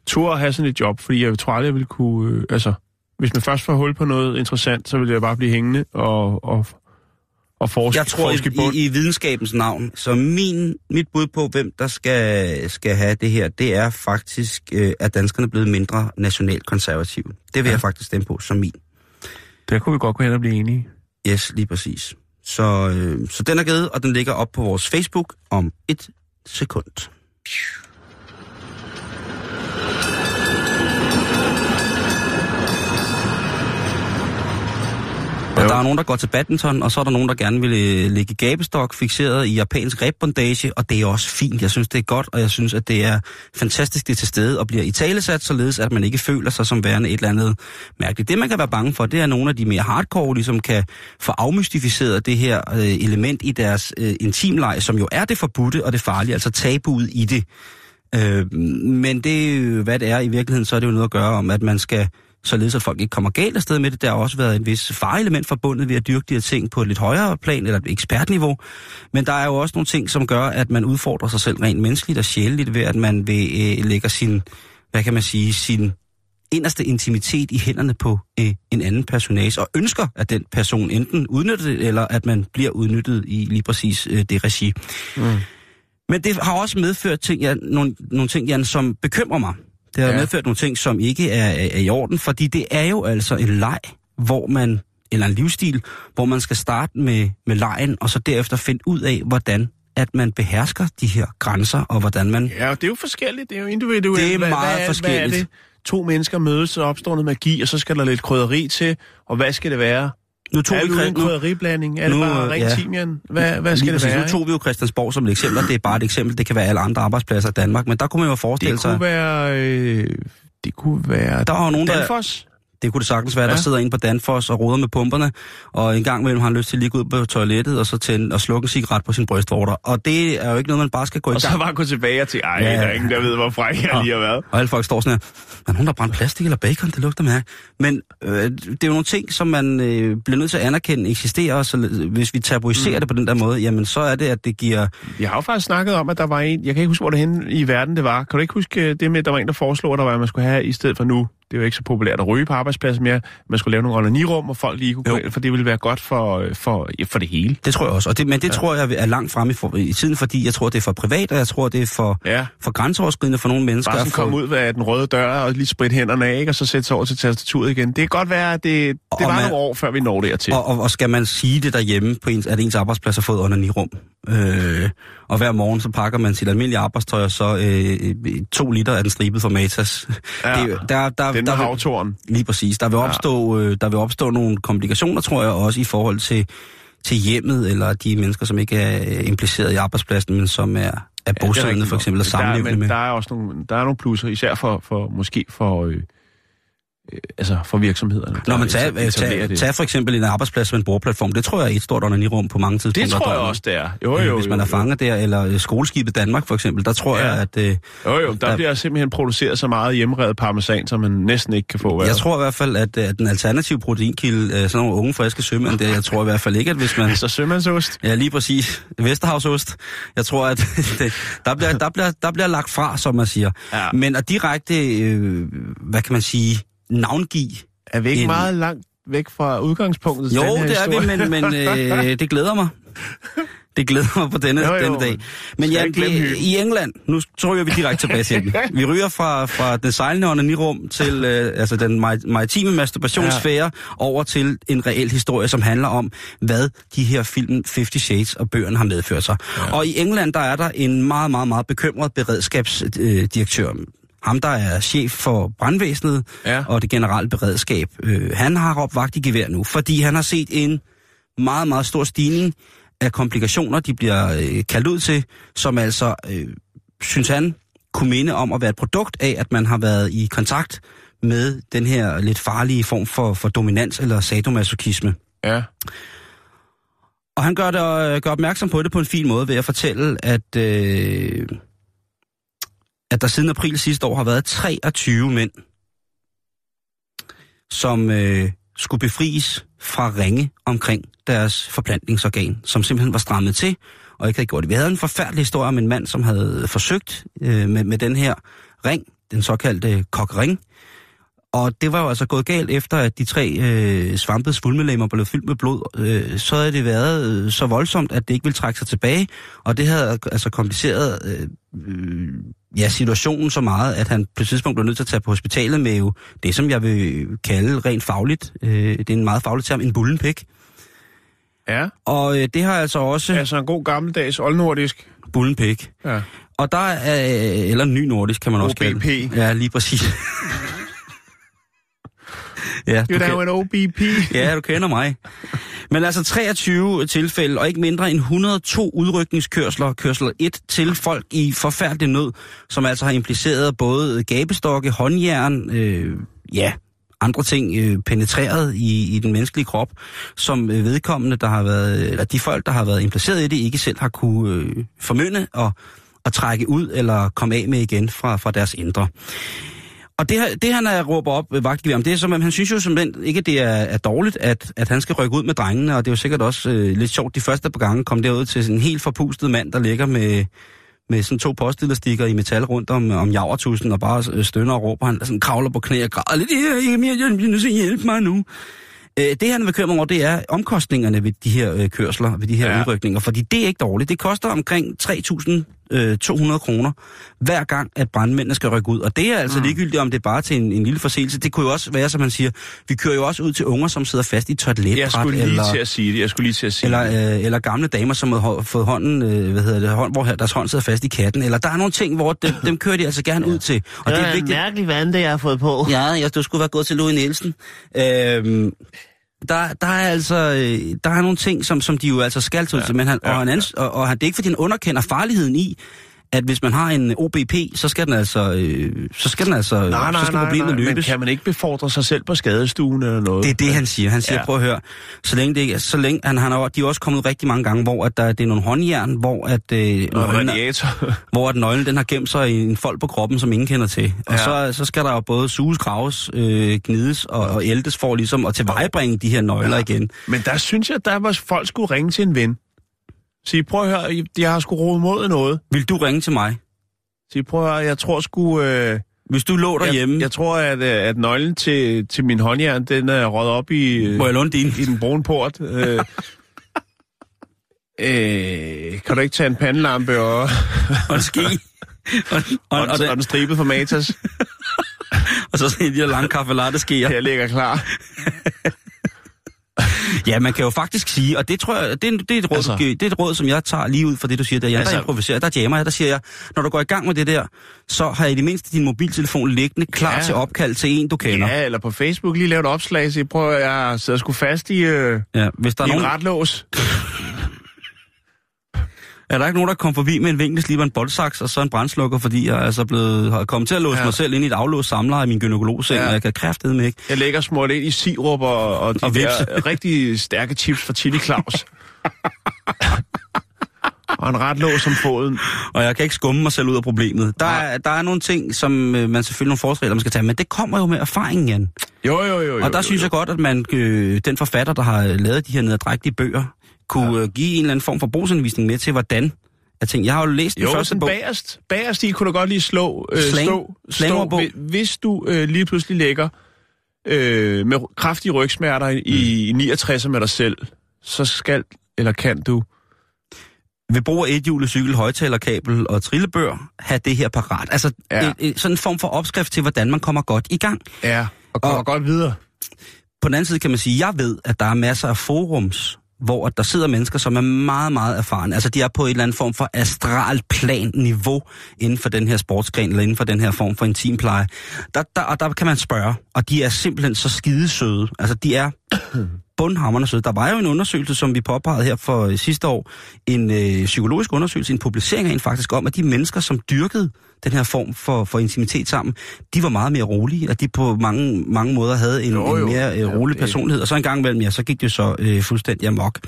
tåre at have sådan et job, fordi jeg tror aldrig, jeg vil kunne... Øh, altså, hvis man først får hul på noget interessant, så vil jeg bare blive hængende og, og og forske, Jeg tror forske i, i, i videnskabens navn, så min, mit bud på, hvem der skal, skal have det her, det er faktisk, øh, at danskerne er blevet mindre nationalt konservative. Det vil ja. jeg faktisk stemme på som min. Der kunne vi godt gå hen og blive enige. Yes, lige præcis. Så, øh, så den er givet, og den ligger op på vores Facebook om et sekund. Og der er nogen, der går til badminton, og så er der nogen, der gerne vil øh, ligge gabestok fixeret i japansk rebbondage, og det er også fint. Jeg synes, det er godt, og jeg synes, at det er fantastisk, det er til stede og bliver i talesat, således at man ikke føler sig som værende et eller andet mærkeligt. Det, man kan være bange for, det er nogle af de mere hardcore, ligesom kan få afmystificeret det her øh, element i deres øh, intimleje, som jo er det forbudte og det farlige, altså tabuet i det. Øh, men det, øh, hvad det er i virkeligheden, så er det jo noget at gøre om, at man skal således at folk ikke kommer galt afsted med det. Der har også været en vis fareelement forbundet ved at dyrke de her ting på et lidt højere plan, eller et ekspertniveau. Men der er jo også nogle ting, som gør, at man udfordrer sig selv rent menneskeligt og sjæleligt ved, at man vil øh, lægge sin, hvad kan man sige, sin inderste intimitet i hænderne på øh, en anden personage, og ønsker, at den person enten udnytter det, eller at man bliver udnyttet i lige præcis øh, det regi. Mm. Men det har også medført ting, ja, nogle, nogle ting, Jan, som bekymrer mig. Det har ja. medført nogle ting, som ikke er, er, er i orden, fordi det er jo altså en leg, hvor man, eller en livsstil, hvor man skal starte med, med lejen, og så derefter finde ud af, hvordan at man behersker de her grænser, og hvordan man... Ja, og det er jo forskelligt. Det er jo individuelt. Det er Hvad- meget hvad, Hvad forskelligt. er det? To mennesker mødes, så opstår noget magi, og så skal der lidt krydderi til. Og hvad skal det være? Nu tog er vi det Chri- en krydderiblanding? Er det nu, bare øh, ren ja. timian? Hvad, hvad skal Lige det præcis. være? Nu tog vi jo Christiansborg som et eksempel, det er bare et eksempel. Det kan være alle andre arbejdspladser i Danmark, men der kunne man jo forestille Det sig... kunne være... Øh, det kunne være... Der var nogen, der- Danfoss? Det kunne det sagtens være, der Ja. sidder en på Danfoss og roder med pumperne, og en gang imellem har han lyst til at gå ud på toilettet og så tænde og slukke en cigaret på sin brystvorter. Og det er jo ikke noget, man bare skal gå i Og så gang. bare gå tilbage og til, ej, Ja. der er ingen, der ved, hvor fræk jeg lige har været. Og alle folk står sådan her, er der nogen, der har brændt plastik eller bacon? Det lugter mærke. Men øh, det er jo nogle ting, som man øh, bliver nødt til at anerkende eksisterer, så hvis vi tabuiserer mm. det på den der måde, jamen så er det, at det giver... Jeg har jo faktisk snakket om, at der var en... Jeg kan ikke huske, hvor det henne i verden det var. Kan du ikke huske øh, det med, at der var en, der foreslog, at der var, at man skulle have, i stedet for nu, det er jo ikke så populært at ryge på arbejdspladsen mere, man skulle lave nogle onanirum, hvor folk lige kunne Jo. for det ville være godt for, øh, for, ja, for det hele. Det tror jeg også. Og det, men det ja. tror jeg er langt fremme i, for, i tiden, fordi jeg tror, det er for privat, og jeg tror, det er for, Ja. for grænseoverskridende for nogle mennesker. Bare sådan få- komme ud af den røde dør og lige spritte hænderne af, ikke? og så sætte sig over til tastaturet igen. Det kan godt være, at det, det Og var man- nogle år, før vi når dertil. Og, og, og skal man sige det derhjemme, på ens, at ens arbejdsplads har fået onanirum? Øh, og hver morgen så pakker man sit almindelige arbejdstøj, og så øh, to liter af den stribet for Matas. Ja, det, er der, der, den der, med vil-. Lige præcis. Der vil, opstå, øh, der vil opstå nogle komplikationer, tror jeg, også i forhold til, til hjemmet, eller de mennesker, som ikke er øh, impliceret i arbejdspladsen, men som er, er Ja, bosiddende rigtigt for eksempel, og der, men med. der er også nogle, der er nogle plusser, især for, for måske for, øh, øh, altså for virksomhederne. Når der man tager, etablerer tager, det. for eksempel en arbejdsplads med en bordplatform, det tror jeg er et stort onanirum på mange tidspunkter. det tror jeg også, det er. Jo, Øh, jo, Hvis man er fanget der, eller øh, skoleskibet Danmark for eksempel, der tror Ja. jeg, at... Øh, Jo, jo, der, Der- bliver simpelthen produceret så meget hjemmerevet parmesan, som man næsten ikke kan få. Jeg tror i hvert fald, at, at den alternative proteinkilde, sådan nogle unge, friske sømænd, det, jeg tror i hvert fald ikke, at hvis man... Altså sømandsost. Ja, lige præcis. Vesterhavsost. Jeg tror, at det, der, bliver, der, bliver, der bliver lagt fra, som man siger. Ja. Men at direkte, øh, hvad kan man sige, navngive... Er vi ikke En- meget langt væk fra udgangspunktet Jo, det er vi, historie? men, men øh, det glæder mig. Det glæder mig på denne, Jo, jo. denne dag. Men ja, det, i England, nu ryger vi direkte tilbage til. Vi ryger fra, fra den sejlende onanirum til øh, altså den mari- maritime masturbationsfære ja. over til en reel historie, som handler om, hvad de her film 50 Shades og bøgerne har medført sig. Ja. Og i England, der er der en meget, meget, meget bekymret beredskabsdirektør. Ham, der er chef for brandvæsenet Ja. og det generelle beredskab. Øh, han har råbt vagt i gevær nu, fordi han har set en meget, meget stor stigning af komplikationer, de bliver øh, kaldt ud til, som altså, øh, synes han, kunne minde om at være et produkt af, at man har været i kontakt med den her lidt farlige form for, for dominans eller sadomasochisme. Ja. Og han gør, øh, gør opmærksom på det på en fin måde ved at fortælle, at, øh, at der siden april sidste år har været 23 mænd, som øh, skulle befries fra ringe omkring deres forplantningsorgan, som simpelthen var strammet til og ikke havde gjort det. Vi havde en forfærdelig historie om en mand, som havde forsøgt øh, med, med den her ring, den såkaldte kokring, og det var jo altså gået galt efter, at de tre øh, svampede svulmelemmer blev fyldt med blod. Øh, så havde det været øh, så voldsomt, at det ikke ville trække sig tilbage. Og det havde altså kompliceret øh, øh, ja, situationen så meget, at han på et tidspunkt blev nødt til at tage på hospitalet med jo det, som jeg vil kalde rent fagligt. Øh, det er en meget faglig term, en bullenpæk. Ja. Og øh, det har altså også Altså en god gammeldags oldnordisk. bullenpæk. Ja. Og der er, eller ny nordisk, kan man også kalde. Ja, lige præcis. ja, er jo en OBP. Ja, du kender mig. Men altså 23 tilfælde, og ikke mindre end 102 udrykningskørsler, kørsel 1 til folk i forfærdelig nød, som altså har impliceret både gabestokke, håndjern, øh, ja, andre ting øh, penetreret i, i den menneskelige krop, som øh, vedkommende, der har været, eller de folk, der har været impliceret i det, ikke selv har kunne øh, formynde og, og trække ud eller komme af med igen fra, fra deres indre. Og det, her- det han er råber op ved vagtgevær, det er som, at han synes jo simpelthen ikke, det er, er dårligt, at, at han skal rykke ud med drengene, og det er jo sikkert også øh, lidt sjovt, de første par gange kom derud til sådan en helt forpustet mand, der ligger med, med sådan to postelastikker i metal rundt om, om javertusen, og bare øh, stønner og råber, han sådan kravler på knæ og græder lidt, "Ja, Emil, jeg at hjælpe mig nu. Øh, det han er bekymret over, det er omkostningerne ved de her øh, kørsler, ved de her ja. udrykninger, fordi det er ikke dårligt. Det koster omkring 3.000 øh, 200 kroner, hver gang, at brandmændene skal rykke ud. Og det er altså mm. ligegyldigt, om det er bare til en, en lille forseelse. Det kunne jo også være, som man siger, vi kører jo også ud til unger, som sidder fast i et Jeg toiletbræt, skulle lige eller, til at sige det. Jeg skulle lige til at sige det. eller, øh, eller gamle damer, som har fået hånden, øh, hvad hedder det, hånd, hvor deres hånd sidder fast i katten. Eller der er nogle ting, hvor dem, dem kører de altså gerne ud til. Og det er vigtigt. mærkelig vand, det jeg har fået på. Ja, jeg, du skulle være gået til Louis Nielsen. Øhm, der, der er altså øh, der er nogle ting, som, som de jo altså skal til, ja, men han, ja, og, han ans, og, og han, det er ikke, fordi han underkender farligheden i, at hvis man har en OBP, så skal den altså, øh, så skal den altså, Nej, nej, så skal nej, problemet nej, men løbes. kan man ikke befordre sig selv på skadestuen eller noget? Det er det, han siger. Han siger, Ja. prøv at høre, så længe det ikke, så længe, han, han har, de er også kommet rigtig mange gange, hvor at der, det er nogle håndjern, hvor at, øh, nøglen, hvor at nøglen den har gemt sig i en fold på kroppen, som ingen kender til. Og Ja. så, så skal der jo både suges, graves, øh, gnides og, og ældes for ligesom at tilvejebringe de her nøgler ja. igen. Men der synes jeg, der var folk skulle ringe til en ven. Sige, prøv at høre, jeg har sgu rodet mod noget. Vil du ringe til mig? Sige, prøv at høre, jeg tror sgu... Øh, Hvis du lå derhjemme, jeg, jeg tror, at, øh, at nøglen til, til min håndjern, den er røget op i, øh, må jeg låne din? i den brune port. Øh, øh, kan du ikke tage en pandelampe og, Og en ski. og, og, og, og, og, og den stribet for Matas? og så sådan en lille lang kaffe latte skeer. Jeg ligger klar. Ja, man kan jo faktisk sige, og det tror jeg, det, er- det, er, et råd, Altså- det er et råd, som jeg tager lige ud fra det, du siger, der, jeg, altså, der improviserer, der jammer jeg, der siger jeg, når du går i gang med det der, så har jeg i det mindste din mobiltelefon liggende klar Ja. til opkald til en, du kender. Ja, eller på Facebook lige lave et opslag, sige, prøv at jeg sidder sgu fast i, øh, Ja, hvis der er, en nogen, retlås. er der ikke nogen, der kommer forbi med en vinkelsliber, en boldsaks og så en brændslukker, fordi jeg er altså blevet, har kommet til at låse Ja. mig selv ind i et aflåst samler af min gynekologseng, Ja. og jeg kan kræftedeme ikke. Jeg lægger smurt ind i sirup og, og de Og der vips. rigtig stærke chips fra Chili Claus. og en retlås som foden. Og jeg kan ikke skumme mig selv ud af problemet. Der, er, der er nogle ting, som øh, man selvfølgelig nogle forholdsregler, man skal tage, men det kommer jo med erfaringen, Jan. Jo, jo, jo. jo Og der jo, synes jo. jeg godt, at man, øh, den forfatter, der har lavet de her nederdrægtige bøger, kunne ja. give en eller anden form for brugsanvisning med til, hvordan jeg tænkte, jeg har jo læst den Jo, første bog. bagerst, bagerst i kunne du godt lige slå, øh, Slang- stå, stå hvis du øh, lige pludselig ligger øh, med kraftige rygsmerter i, i 69 med dig selv, så skal eller kan du Ved brug af ethjulet cykel, højtalerkabel og trillebør, have det her parat. Altså Ja. et, et, sådan en form for opskrift til, hvordan man kommer godt i gang. ja, og kommer Og- godt videre. På den anden side kan man sige, jeg ved, at der er masser af forums, hvor der sidder mennesker, som er meget, meget erfarne. Altså, de er på et eller andet form for astral plan niveau inden for den her sportsgren, eller inden for den her form for intimpleje. Der, der, og der kan man spørge, og de er simpelthen så skidesøde. Altså, de er bundhammerne søde. Der var jo en undersøgelse, som vi påpegede her for øh, sidste år, en øh, psykologisk undersøgelse, en publicering af en faktisk om, at de mennesker, som dyrkede den her form for, for intimitet sammen, de var meget mere rolige, og de på mange, mange måder havde en, Jo, jo, en mere øh, rolig personlighed. Og så en gang imellem, ja, så gik det jo så øh, fuldstændig amok.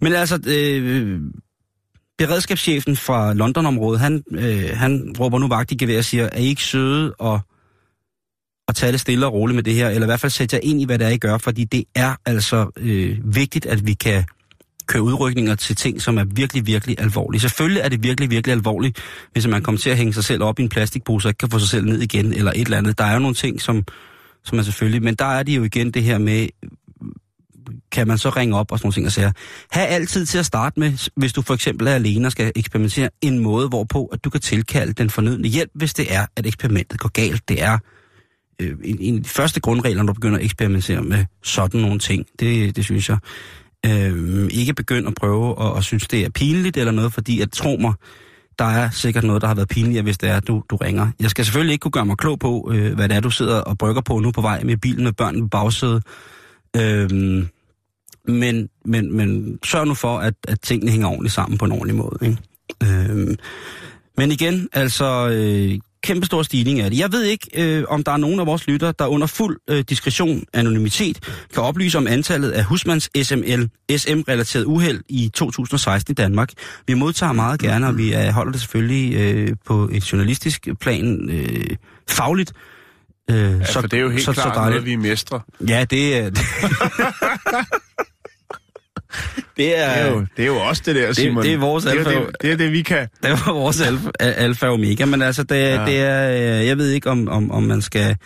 Men altså, øh, beredskabschefen fra Londonområdet, han, øh, han råber nu vagt i gevær og siger, er I ikke søde og at tage det stille og roligt med det her, eller i hvert fald sætte jer ind i, hvad det er, I gør, fordi det er altså øh, vigtigt, at vi kan køre udrykninger til ting, som er virkelig, virkelig alvorlige. Selvfølgelig er det virkelig, virkelig alvorligt, hvis man kommer til at hænge sig selv op i en plastikpose og ikke kan få sig selv ned igen, eller et eller andet. Der er jo nogle ting, som, som er selvfølgelig, men der er det jo igen det her med, kan man så ringe op og sådan nogle ting og sige, ha' altid til at starte med, hvis du for eksempel er alene og skal eksperimentere, en måde, hvorpå at du kan tilkalde den fornødne hjælp, hvis det er, at eksperimentet går galt. Det er øh, en, en af de første grundregler, når du begynder at eksperimentere med sådan nogle ting. Det, det synes jeg. Øh, ikke begynd at prøve at, at synes, det er pinligt eller noget, fordi at tro mig, der er sikkert noget, der har været pinligere, hvis det er, at du, du ringer. Jeg skal selvfølgelig ikke kunne gøre mig klog på, øh, hvad det er, du sidder og brygger på nu på vej med bilen med børnene på bagsædet. Øh, men, men, men sørg nu for, at, at tingene hænger ordentligt sammen på en ordentlig måde. Ikke? Øh, men igen, altså, øh, kæmpe stor stigning af det. Jeg ved ikke, øh, om der er nogen af vores lytter, der under fuld øh, diskretion, anonymitet, kan oplyse om antallet af husmands SML, SM-relateret uheld i 2016 i Danmark. Vi modtager meget gerne, og vi øh, holder det selvfølgelig øh, på et journalistisk plan øh, fagligt. Øh, Ja, så, for det er jo helt så, klart noget, vi mestrer. Ja, det er... det er... Det er, jo, det er jo også det der, Simon. det er vores det, er alfa- det, det er det, vi kan. Det var vores alfa, alfa omega, men altså, det, ja. Ja. det er, øh, jeg ved ikke, om, om, om man skal,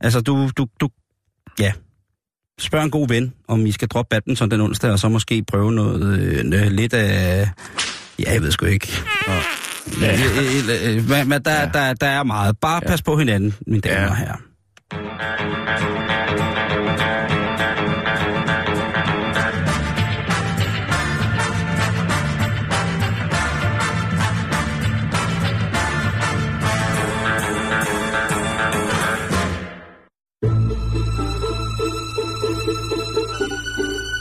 altså, du, du, du, ja, spørg en god ven, om I skal droppe badminton den onsdag, og så måske prøve noget, øh, lidt af, ja, jeg ved sgu ikke. Ja. Øh, Men, men der, der, der er meget. Bare pas på hinanden, mine damer Ja. og herrer.